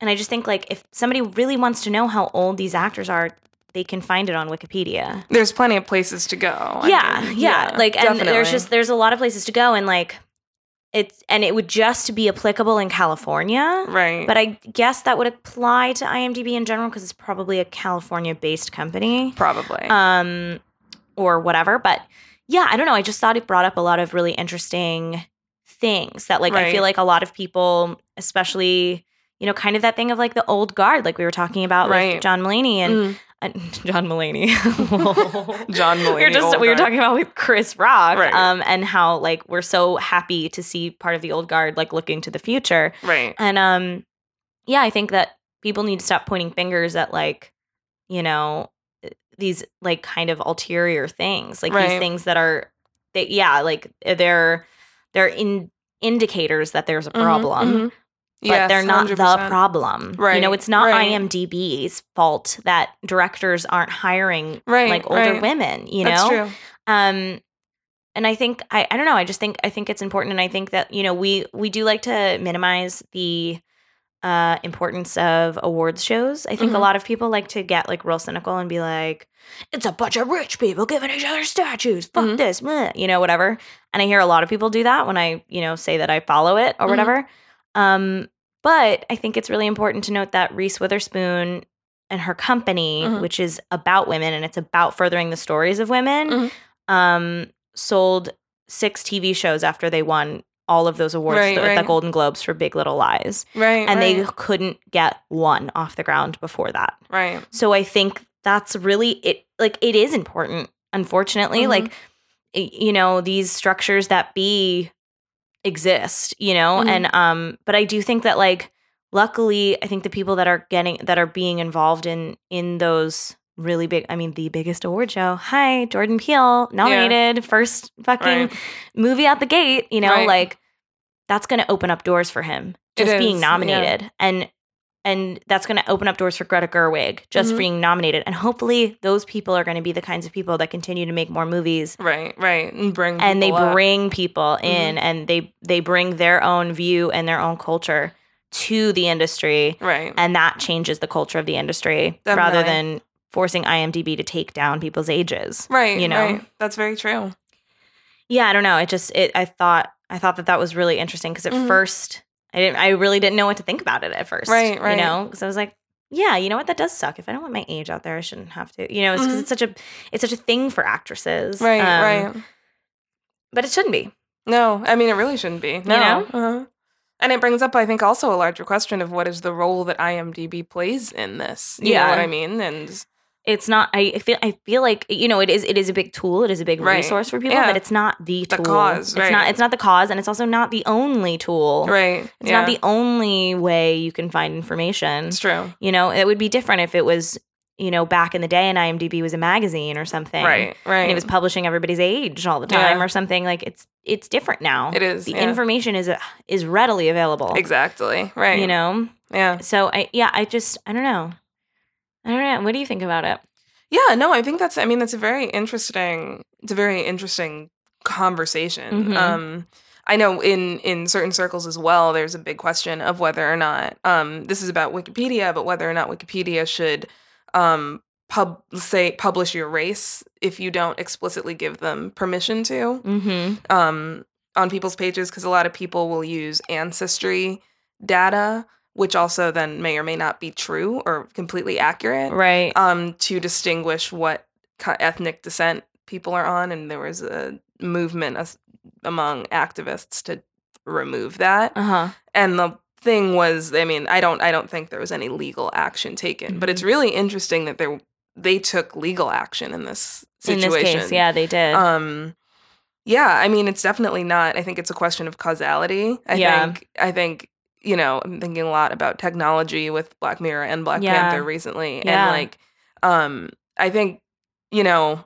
and I just think like if somebody really wants to know how old these actors are they can find it on Wikipedia There's plenty of places to go. I yeah, mean, yeah, Like, and there's just there's a lot of places to go, and like, it's and it would just be applicable in California. right. But I guess that would apply to IMDb in general because it's probably a California-based company, probably. um, or whatever. But yeah, I don't know. I just thought it brought up a lot of really interesting things that, like, I feel like a lot of people, especially. You know, kind of that thing of like the old guard, like we were talking about Right. with John Mulaney and Mm. Uh, [LAUGHS] John Mulaney. [LAUGHS] John Mulaney. we were just we were talking about with Chris Rock, Right. um, and how like we're so happy to see part of the old guard like looking to the future, Right. and um, yeah, I think that people need to stop pointing fingers at like, you know, these like kind of ulterior things, like these things that are, they, yeah, like they're they're in indicators that there's a Mhm, problem, mhm. but Yes, they're not the 100%. problem. You know, it's not right. IMDb's fault that directors aren't hiring Right, like older right. women, you That's know? true. um and i think I, I don't know i just think i think it's important and i think that you know we we do like to minimize the uh importance of awards shows i think a Mhm. lot of people like to get like real cynical and be like it's a bunch of rich people giving each other statues fuck Mhm. this meh," you know whatever and i hear a lot of people do that when i you know say that i follow it or Mhm. whatever um but i think it's really important to note that reese witherspoon and her company Mhm. which is about women and it's about furthering the stories of women Mhm. um, sold six TV shows after they won all of those awards Right, the, the. Golden Globes for Big Little Lies. Right. And they couldn't get one off the ground before that. right. So I think that's really it like it is important unfortunately Mhm. like you know these structures that be exist you know Mhm. and um but I do think that like luckily I think the people that are getting that are being involved in in those really big I mean the biggest award show hi Jordan Peele nominated first fucking Right. movie out the gate you know Right. like that's going to open up doors for him just being is, yeah. nominated and and that's going to open up doors for Greta Gerwig just Mhm. being nominated and hopefully those people are going to be the kinds of people that continue to make more movies Right. Right. And bring and they up. bring people Mm-hmm. in and they they bring their own view and their own culture to the industry Right. and that changes the culture of the industry rather than forcing IMDb to take down people's ages. Right. you know? Right. That's very true. Yeah, I don't know. It just it I thought I thought that that was really interesting because at Mhm. first I didn't I really didn't know what to think about it at first. Right, right. You know, because I was like, yeah, you know what, that does suck. If I don't want my age out there, I shouldn't have to. You know, it's because Mhm. it's such a it's such a thing for actresses. Right. Um, right. But it shouldn't be. No, I mean it really shouldn't be. No. know? Uh-huh. And it brings up, I think, also a larger question of what is the role that IMDb plays in this. You Yeah. know what I mean? And It's not. I feel. I feel like you know. It is. It is a big tool. It is a big Right. resource for people. Yeah. But it's not the The tool. cause, It's not. It's not the cause, and it's also not the only tool. right, It's yeah, not the only way you can find information. It's true. You know, it would be different if it was, you know, back in the day and IMDb was a magazine or something. Right, right. And it was publishing everybody's age all the time Yeah. or something. Like it's it's different now. It is, The information is is readily available. exactly right. You know? yeah, So I yeah, I just I don't know. I don't know. What do you think about it? yeah. No, I think that's. I mean, that's a very interesting. It's a very interesting conversation. Mhm. Um, I know in in certain circles as well, there's a big question of whether or not um, this is about Wikipedia, but whether or not Wikipedia should um, pub say publish your race if you don't explicitly give them permission to Mm-hmm. um, on people's pages, because a lot of people will use ancestry data, which also then may or may not be true or completely accurate Right. um, to distinguish what ethnic descent people are on, and there was a movement as- among activists to remove that. Uh-huh. And the thing was, I mean, I don't, I don't think there was any legal action taken, but Mm-hmm. it's really interesting that there they took legal action in this situation. In this case, yeah, they did. Um, yeah, I mean, it's definitely not. I think it's a question of causality. I Yeah. think, I think, you know, I'm thinking a lot about technology with Black Mirror and Black Yeah. Panther recently, Yeah. and like, um, I think, you know,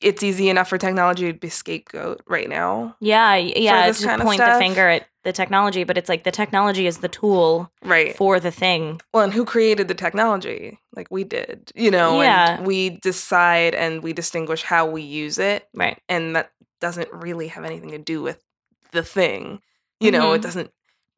it's easy enough for technology to be scapegoat right now, yeah, yeah, this to point the finger at the technology, but it's like the technology is the tool right? for the thing. Well, and who created the technology? Like we did, you know, Yeah. and we decide and we distinguish how we use it, Right. and that doesn't really have anything to do with the thing. You know, it Mhm. doesn't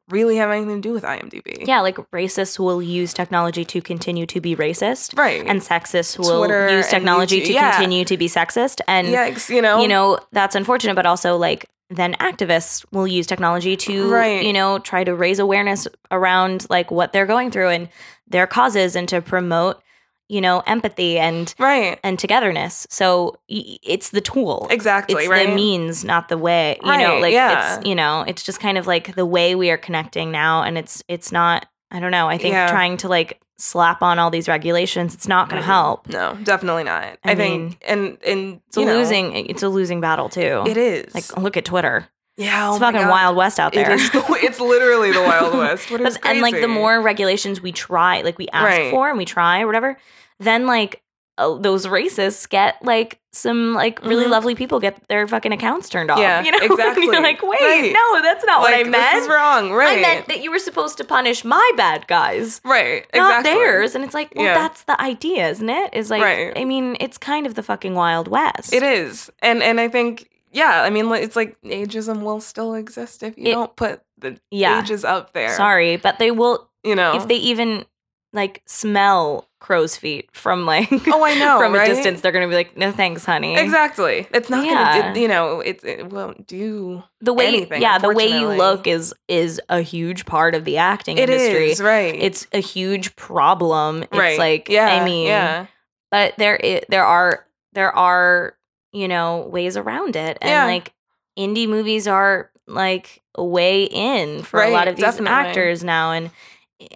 really have anything to do with IMDb. Yeah, like racists will use technology to continue to be racist. Right. And sexists will Twitter use technology YouTube, to yeah. continue to be sexist. And Yikes, you know. you know, that's unfortunate, but also like then activists will use technology to Right. you know, try to raise awareness around like what they're going through and their causes and to promote, you know, empathy and Right. and togetherness. So it's the tool. Exactly, It's right. the means, not the way. You know, like yeah. it's you know, it's just kind of like the way we are connecting now, and it's it's not. I don't know. I think Yeah. trying to like slap on all these regulations, it's not going to Mhm. help. No, definitely not. I, I think and and It's a know, losing. It's a losing battle too. It is. Like look at Twitter. Yeah, It's oh my fucking God. wild west out there. It is. The, [LAUGHS] it's literally the Wild [LAUGHS] West. What is and like the more regulations we try, like we ask Right. for and we try or whatever, then like uh, those racists get like some like really Mhm. lovely people get their fucking accounts turned off. Yeah, [LAUGHS] you know, exactly. You're like, wait, Right. no, that's not like, what I meant. This is wrong, right? I meant that you were supposed to punish my bad guys, right, Exactly. not theirs. And it's like, well, Yeah. that's the idea, isn't it? it? Is like, Right. I mean, it's kind of the fucking Wild West. It is, and and I think yeah, I mean, it's like ageism will still exist if you It- don't put the Yeah. ages up there. Sorry, but they will you know. if they even like smell crow's feet from like oh, I know, [LAUGHS] from right? a distance, they're gonna be like, no thanks, honey. Exactly. It's not Yeah. gonna. It, you know, it, it won't do. The way, anything, yeah, the way you look is is a huge part of the acting It industry. is right. It's a huge problem. It's right. like, yeah, I mean, yeah, but there there are there are you know ways around it, and Yeah. like indie movies are like a way in for a lot of these definitely. actors now, and.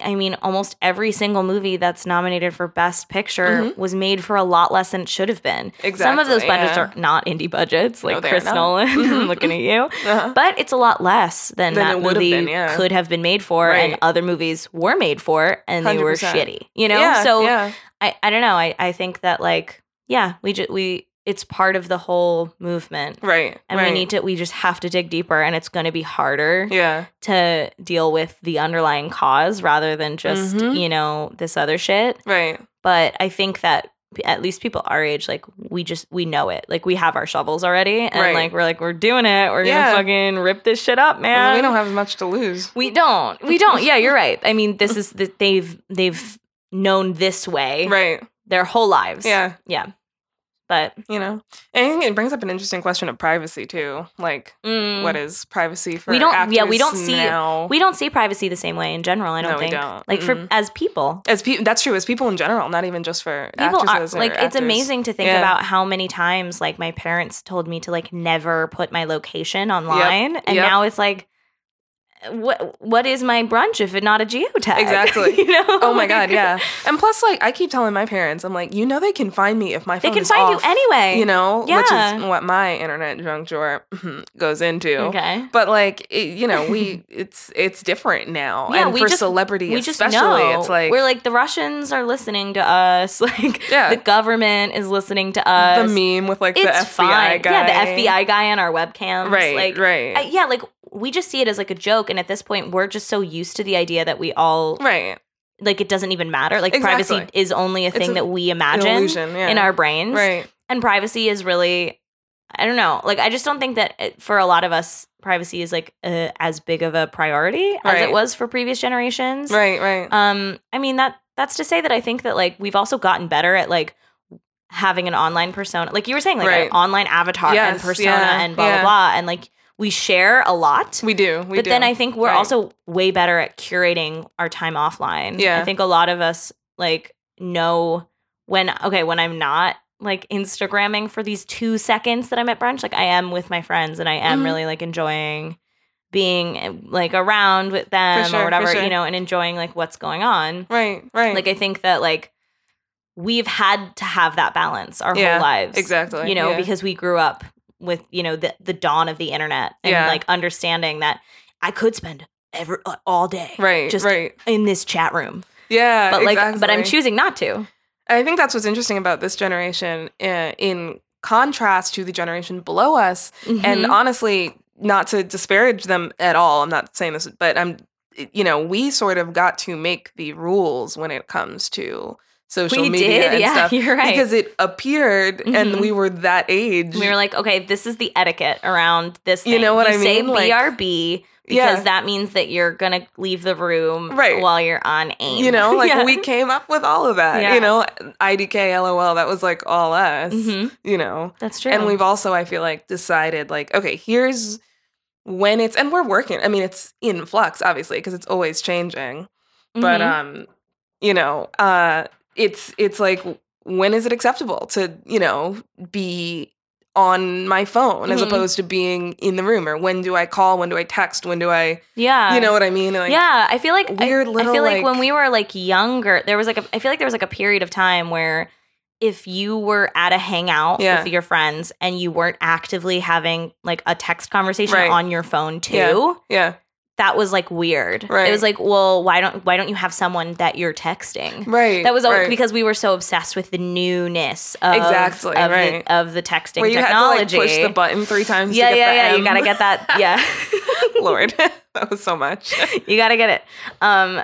I mean, almost every single movie that's nominated for Best Picture Mhm. was made for a lot less than it should have been. exactly. Some of those budgets yeah. are not indie budgets, like No, Chris. Nolan. I'm [LAUGHS] Mhm. looking at you, [LAUGHS] Uh-huh. but it's a lot less than, Than that movie been, yeah. could have been made for, and other movies were made for, and they were shitty. You know, yeah, so yeah, I, I don't know. I, I think that like yeah, we just we it's part of the whole movement. right. And right. we need to we just have to dig deeper and it's gonna be harder Yeah, to deal with the underlying cause rather than just, Mhm. you know, this other shit. right. But I think that at least people our age, like we just we know it. Like we have our shovels already and Right. like we're like, we're doing it. We're Yeah. gonna fucking rip this shit up, man. we don't have much to lose. we don't. We don't. Yeah, you're right. I mean, this [LAUGHS] is the, they've they've known this way Right. their whole lives. Yeah. Yeah. But You know, and I think it brings up an interesting question of privacy too. Like, mm, what is privacy for? We don't- yeah, we don't see- now? we don't see privacy the same way in general. I don't No, we think. don't. Like for Mm-mm. as people, as people, that's true. As people in general, not even just for people are actresses or like it's actors. amazing to think Yeah. about how many times like my parents told me to like never put my location online, and Yep. now it's like. What what is my brunch if it not a geotag? [LAUGHS] Exactly. you know. Oh my [LAUGHS] god, yeah. And plus, like, I keep telling my parents, I'm like, you know, they can find me if my They can find off, you anyway. You know, yeah. which is what my internet junk drawer [LAUGHS] goes into. Okay. But like, it, you know, we it's it's different now. Yeah, and we for just- celebrity, we just especially, know. it's like we're like the Russians are listening to us. Like Yeah. the government is listening to us. the meme with like it's the FBI fine. guy. Yeah, the FBI guy on our webcams. Right, Like, right, I- yeah, like we just see it as like a joke, and at this point, we're just so used to the idea that we all right. like it doesn't even matter. Like privacy is only a thing an that we imagine illusion, yeah. in our brains, right. and privacy is really. I don't know. Like, I just don't think that it, for a lot of us, privacy is like uh, as big of a priority as it was for previous generations. Right, right. Um, I mean that that's to say that I think that like we've also gotten better at like having an online persona, like you were saying, like Right. an online avatar and persona yeah, and blah yeah. blah blah, and like we share a lot. we do. We but do. then I think we're Right. also way better at curating our time offline. Yeah. I think a lot of us like know when okay when I'm not like Instagramming for these two seconds that I'm at brunch, like I am with my friends and I am Mhm. really like enjoying being like around with them sure, or whatever, sure. you know, and enjoying like what's going on. right, right. Like I think that like we've had to have that balance our Yeah, whole lives. exactly, You know, yeah. because we grew up with, you know, the the dawn of the internet and Yeah. like understanding that I could spend every uh, all day right, just right. in this chat room. Yeah, But like but I'm choosing not to. I think that's what's interesting about this generation uh, in contrast to the generation below us. And Mhm. honestly, not to disparage them at all, I'm not saying this, but I'm, you know, we sort of got to make the rules when it comes to social we media did, and yeah, [LAUGHS] stuff. you're right. Because it appeared and Mhm. we were that age. we were like, okay, this is the etiquette around this. You know what I Say mean? Like- BRB because Yeah. that means that you're gonna leave the room Right. while you're on AIM. you know, [LAUGHS] like Yeah. we came up with all of that. Yeah. You know, IDK, LOL, that was like all us. Mhm. You know, That's true. and we've also, I feel like, decided like, okay, here's when it's, and we're working. I mean, it's in flux, obviously, because it's always changing. But Mhm. um, you know, uh, it's it's like when is it acceptable to you know be on my phone as Mhm. opposed to being in the room or when do I call when do I text when do I yeah, you know what I mean like yeah, I feel like I- weird I, little, feel like, when we were like younger, there was like a. I feel like there was like a period of time where if you were at a hangout Yeah. with your friends and you weren't actively having like a text conversation Right. on your phone too, Yeah. yeah that was like weird. Right. It was like, well, why don't why don't you have someone that you're texting? Right. That was all right. because we were so obsessed with the newness of, Exactly, of, right. the, of the texting where you technology. had to like push the button three times. yeah, to get yeah, yeah. You gotta get that. [LAUGHS] Yeah, [LAUGHS] Lord, [LAUGHS] that was so much. you gotta get it. Um,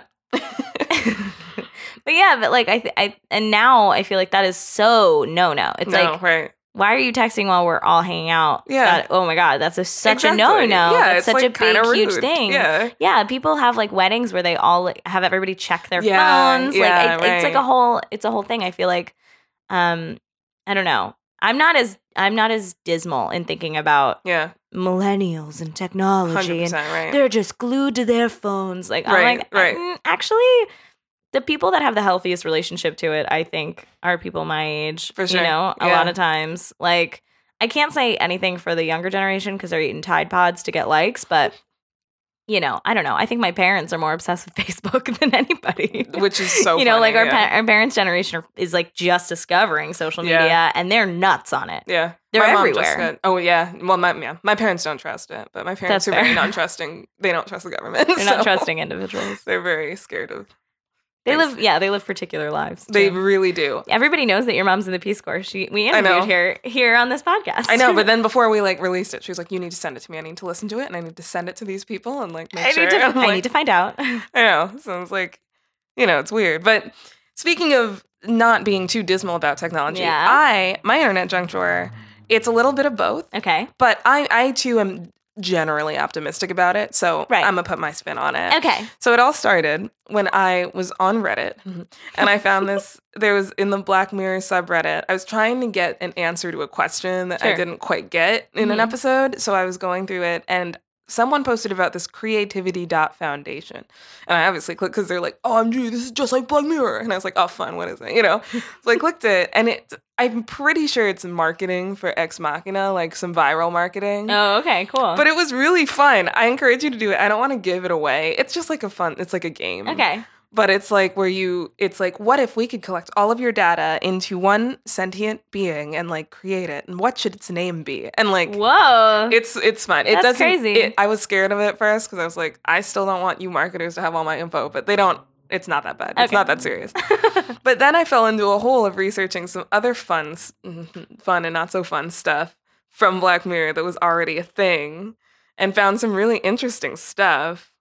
but yeah, but like I, th- I, and now I feel like that is so no no. It's no, like right. Why are you texting while we're all hanging out? Yeah. That- oh my god, that's a, such Exactly. a no no. Yeah, that's it's such like a big kinda huge thing. Yeah. Yeah, people have like weddings where they all like, have everybody check their Yeah, phones. yeah, like I, it's like a whole it's a whole thing. I feel like um I don't know. I'm not as I'm not as dismal in thinking about Yeah. millennials and technology and right. they're just glued to their phones. Like I'm like right. "Mm, actually the people that have the healthiest relationship to it, I think, are people my age. For sure. You know, a Yeah. lot of times. Like I can't say anything for the younger generation because they're eating Tide Pods to get likes, but you know, I don't know. I think my parents are more obsessed with [LAUGHS] Facebook than anybody. Which is so you know, like our yeah. pa- our parents' generation are- is like just discovering social Yeah. media, and they're nuts on it. Yeah, They're My everywhere. got- oh yeah, well my yeah, my parents don't trust it, but my parents That's are very fair. non-trusting. They don't trust the government. [LAUGHS] They're not trusting individuals. They're very scared of. They live, yeah, they live particular lives. They really do. Everybody knows that your mom's in the Peace Corps. She we interviewed her here on this podcast. I know, but [LAUGHS] then before we like released it, she was like, "You need to send it to me. I need to listen to it, and I need to send it to these people and like make I sure." need to I like, need to find out. [LAUGHS] I know. So it's like, you know, it's weird. But speaking of not being too dismal about technology, Yeah. I my internet junk drawer, it's a little bit of both, okay. but I I too am generally optimistic about it. So Right. I'm gonna put my spin on it. Okay. So it all started when I was on Reddit and I found this. There was in the Black Mirror subreddit. I was trying to get an answer to a question that I didn't quite get in an Mhm. episode. So I was going through it and someone posted about this creativity dot foundation and i obviously clicked because they're like oh i'm new this is just like black mirror and i was like oh fun what is it you know [LAUGHS] so i clicked it and it i'm pretty sure it's marketing for ex machina like some viral marketing Oh, okay. Cool. but it was really fun. I encourage you to do it. I don't want to give it away. It's just like a fun, it's like a game. okay. But it's like where you, it's like, what if we could collect all of your data into one sentient being and like create it? And what should its name be? And like, Whoa. it's it's fun. It That's doesn't. crazy. It, I was scared of it at first because I was like, I still don't want you marketers to have all my info, but they don't. It's not that bad. It's not that serious. [LAUGHS] But then I fell into a hole of researching some other fun, fun and not so fun stuff from Black Mirror that was already a thing, and found some really interesting stuff.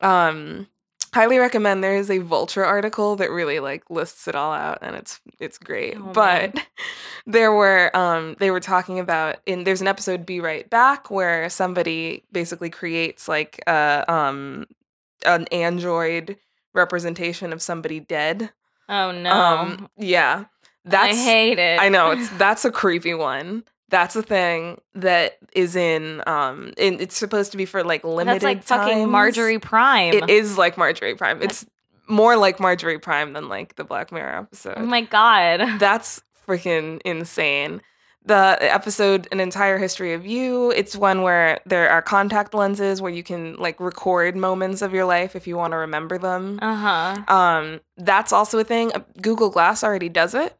Um, highly recommend. There is a Vulture article that really like lists it all out, and it's it's great. Oh, but man. [LAUGHS] there were um they were talking about in there's an episode Be Right Back where somebody basically creates like a um an android representation of somebody dead. oh no. Um, yeah, that's I hate it. I know [LAUGHS] it's that's a creepy one. That's a thing that is in um. In, it's supposed to be for like limited. That's like fucking. Marjorie Prime. It is like Marjorie Prime. It's more like Marjorie Prime than like the Black Mirror episode. Oh my god. [LAUGHS] That's freaking insane. The episode, An Entire History of You, it's one where there are contact lenses where you can like record moments of your life if you want to remember them. Uh huh. Um, that's also a thing. Google Glass already does it.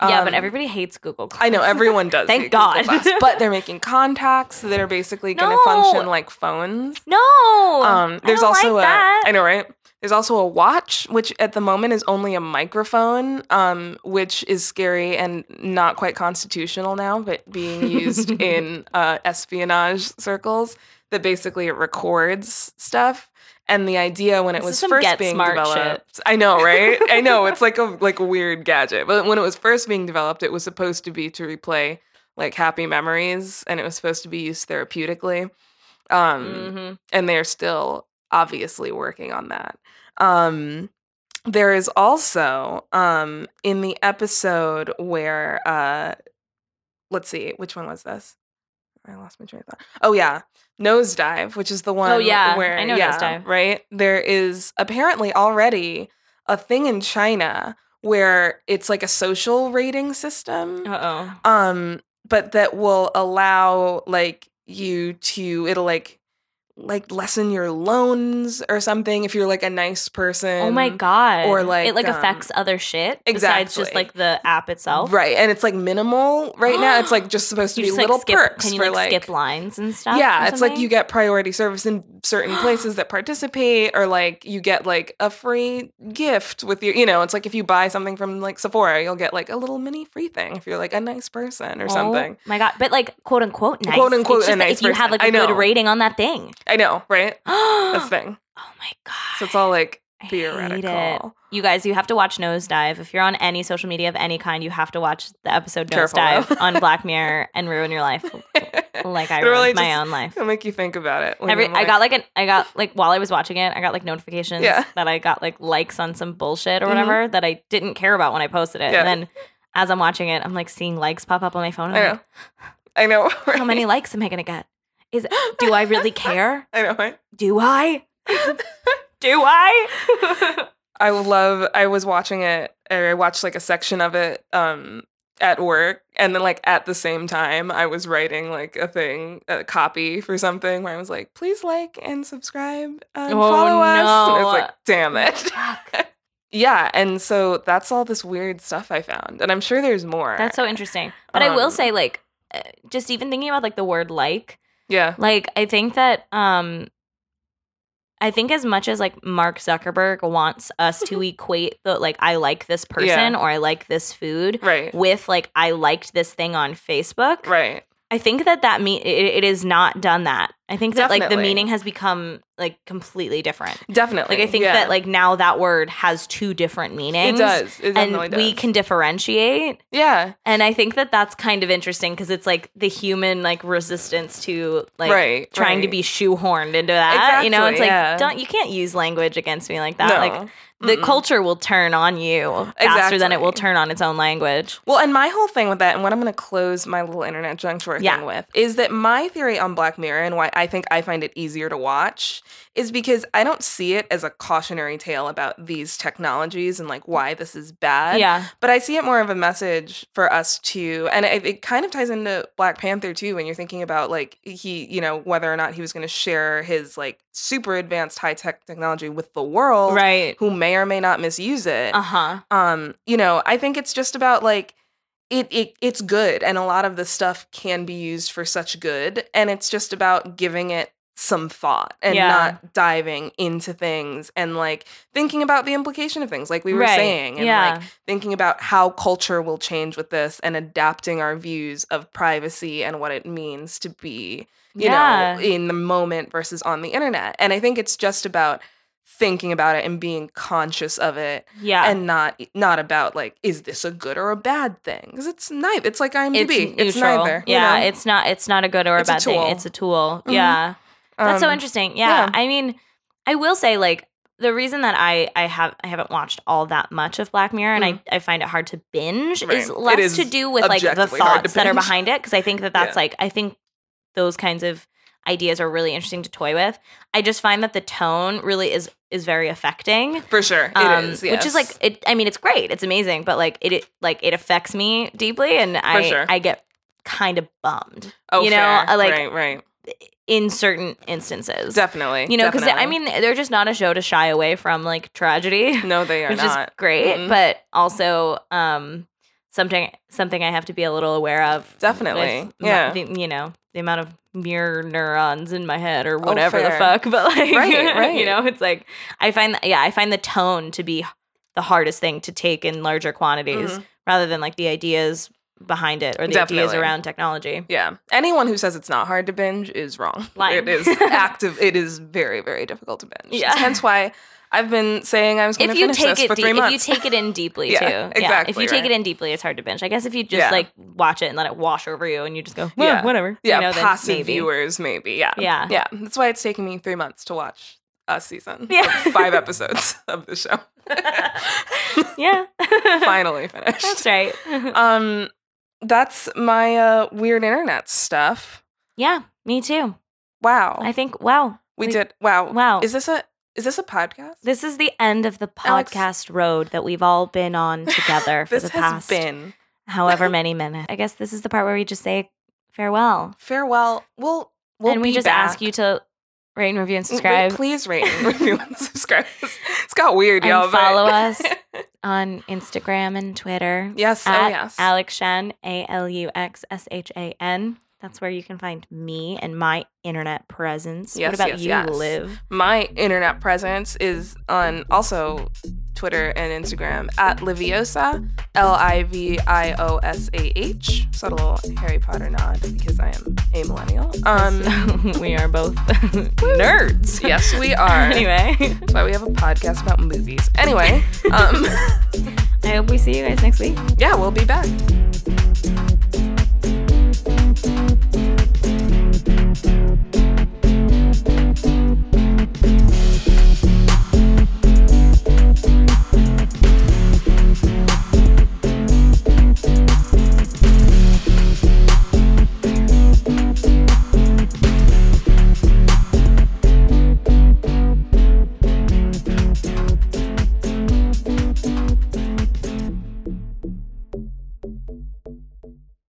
Yeah, but Um, everybody hates Google. Glass. I know everyone [LAUGHS] does. Thank God. [LAUGHS] But they're making contacts that are basically going to function like phones. no. Um, there's also like a that. I know, right? There's also a watch, which at the moment is only a microphone, um, which is scary and not quite constitutional now, but being used [LAUGHS] in uh, espionage circles. That basically it records stuff. And the idea when it This was first being developed, I know, right? [LAUGHS] I know it's like a like a weird gadget, but when it was first being developed, it was supposed to be to replay like happy memories, and it was supposed to be used therapeutically. Um, Mhm. and they're still obviously working on that. Um, there is also um, in the episode where uh, let's see, which one was this? I lost my train of thought. Oh yeah, Nosedive, which is the one. Oh, yeah, where I know yeah, Nosedive. Right there is apparently already a thing in China where it's like a social rating system Uh oh. um but that will allow like you to it'll like like lessen your loans or something if you're like a nice person. oh my god. or, like, it like um, affects other shit besides just like the app itself. Right, and it's like minimal right now. It's like [GASPS] just supposed to You be just little like skip. perks Can you for like, skip lines and stuff? Yeah, it's like you get priority service in certain [GASPS] places that participate, or like you get like a free gift with your, you know, it's like if you buy something from like Sephora, you'll get like a little mini free thing if you're like a nice person or something. Oh my god! But like quote unquote nice. Quote, unquote, a nice if you have like a good rating on that thing. I know, right? [GASPS] oh That's the thing. Oh my god! So it's all like theoretical. You guys, you have to watch Nosedive. If you're on any social media of any kind, you have to watch the episode Careful, Nosedive on [LAUGHS] Black Mirror and ruin your life [LAUGHS] like I ruined really my own life. It'll make you think about it. Every I'm I got like an I got like while I was watching it, I got like notifications Yeah. that I got like likes on some bullshit or Mhm. whatever that I didn't care about when I posted it. Yeah. And then as I'm watching it, I'm like seeing likes pop up on my phone. I'm I know. like, I know. how many likes am I gonna get? Is do I really care? [LAUGHS] I know. Right? Do I? [LAUGHS] do I? [LAUGHS] I love. I was watching it, or I watched like a section of it um, at work, and then like at the same time, I was writing like a thing, a copy for something where I was like, "Please like and subscribe and Oh, follow us." And I was like, "Damn it." yeah, and so that's all this weird stuff I found, and I'm sure there's more. That's so interesting. But I will Um, say, like, uh, just even thinking about like the word like, yeah, like I think that um I think as much as like Mark Zuckerberg wants us to [LAUGHS] equate the like I like this person or I like this food right, with like I liked this thing on Facebook. right. I think that that mean it, it is not done that. I think that like the meaning has become like completely different. Definitely. Like I think yeah. that like now that word has two different meanings. it does. It And definitely we can differentiate. yeah, And I think that that's kind of interesting because it's like the human like resistance to like right. trying to be shoehorned into that. you know, it's like yeah. don't you can't use language against me like that. no. Like the Mm-mm. culture will turn on you faster than it will turn on its own language. Well, and my whole thing with that, and what I'm going to close my little internet junk drawer Yeah. thing with, is that my theory on Black Mirror and why I think I find it easier to watch is because I don't see it as a cautionary tale about these technologies and like why this is bad. yeah. But I see it more of a message for us to, and it, it kind of ties into Black Panther too when you're thinking about like he, you know, whether or not he was going to share his like super advanced high tech technology with the world, Right. who may or may not misuse it Uh-huh. um you know i think it's just about like it, it it's good and a lot of the stuff can be used for such good and it's just about giving it some thought and Yeah. not diving into things and like thinking about the implication of things like we were Right. saying and yeah. like thinking about how culture will change with this and adapting our views of privacy and what it means to be you Yeah. know in the moment versus on the internet and i think it's just about thinking about it and being conscious of it yeah. and not not about like is this a good or a bad thing because it's neither it's like it's IMDb neutral. it's, neither you yeah, know? it's not it's not a good or a It's a bad thing. It's a tool. Mhm. Yeah. That's so Um, interesting. Yeah. yeah. I mean, I will say like the reason that I I have I haven't watched all that much of Black Mirror and I, I find it hard to binge Mm. Right. is less is to do with like the objectively hard to thoughts that are behind it because I think that that's Yeah. like I think those kinds of ideas are really interesting to toy with. I just find that the tone really is is very affecting. for sure It is, um, which is like it I mean it's great. It's amazing, but like it, it like it affects me deeply and I sure. I get kind of bummed. oh you know, fair. Like- right right in certain instances. definitely You know, because I mean, they're just not a show to shy away from like tragedy, no they are [LAUGHS] which not is great, Mm-mm. but also um something something I have to be a little aware of. Definitely, with yeah. the, you know, the amount of mirror neurons in my head or whatever the Oh, fair. fuck. [LAUGHS] But like, Right, [LAUGHS] right. you know, it's like I find that yeah, I find the tone to be the hardest thing to take in larger quantities Mhm. rather than like the ideas behind it or the ideas around technology. yeah anyone who says it's not hard to binge is wrong Lying. it is [LAUGHS] active it is very very difficult to binge Yeah. hence why I've been saying I was going if to you finish take this it for deep, three if you take it in [LAUGHS] deeply Yeah, too, yeah. If exactly, you take it in deeply, it's hard to binge. I guess if you just Yeah. like watch it and let it wash over you, and you just go, well, Yeah. whatever. yeah you know, passive maybe. viewers maybe yeah Yeah. yeah that's why it's taken me three months to watch a season Yeah. five episodes [LAUGHS] of the show [LAUGHS] yeah, finally finished That's right. um that's my uh weird internet stuff yeah, me too. wow I think. Wow, we we- did wow wow. is this a is this a podcast this is the end of the Alex- podcast road that we've all been on [LAUGHS] together for the past been however [LAUGHS] many minutes. I guess this is the part where we just say farewell, farewell we'll we'll and we just back. ask you to Rate and review and mm, subscribe. Please rate and [LAUGHS] review and subscribe. It's got weird, and y'all. follow us on Instagram and Twitter. yes, oh yes. Alex Shen, A L U X S H A N. That's where you can find me and my internet presence. Yes, what about yes, you, yes. Liv? My internet presence is on also Twitter and Instagram at Liviosa, L I V I O S A H. Subtle Harry Potter nod because I am a millennial. Um, [LAUGHS] we are both [LAUGHS] nerds. yes, we [LAUGHS] are. Anyway, That's why we have a podcast about movies. Anyway, um, I hope we see you guys next week. yeah, we'll be back.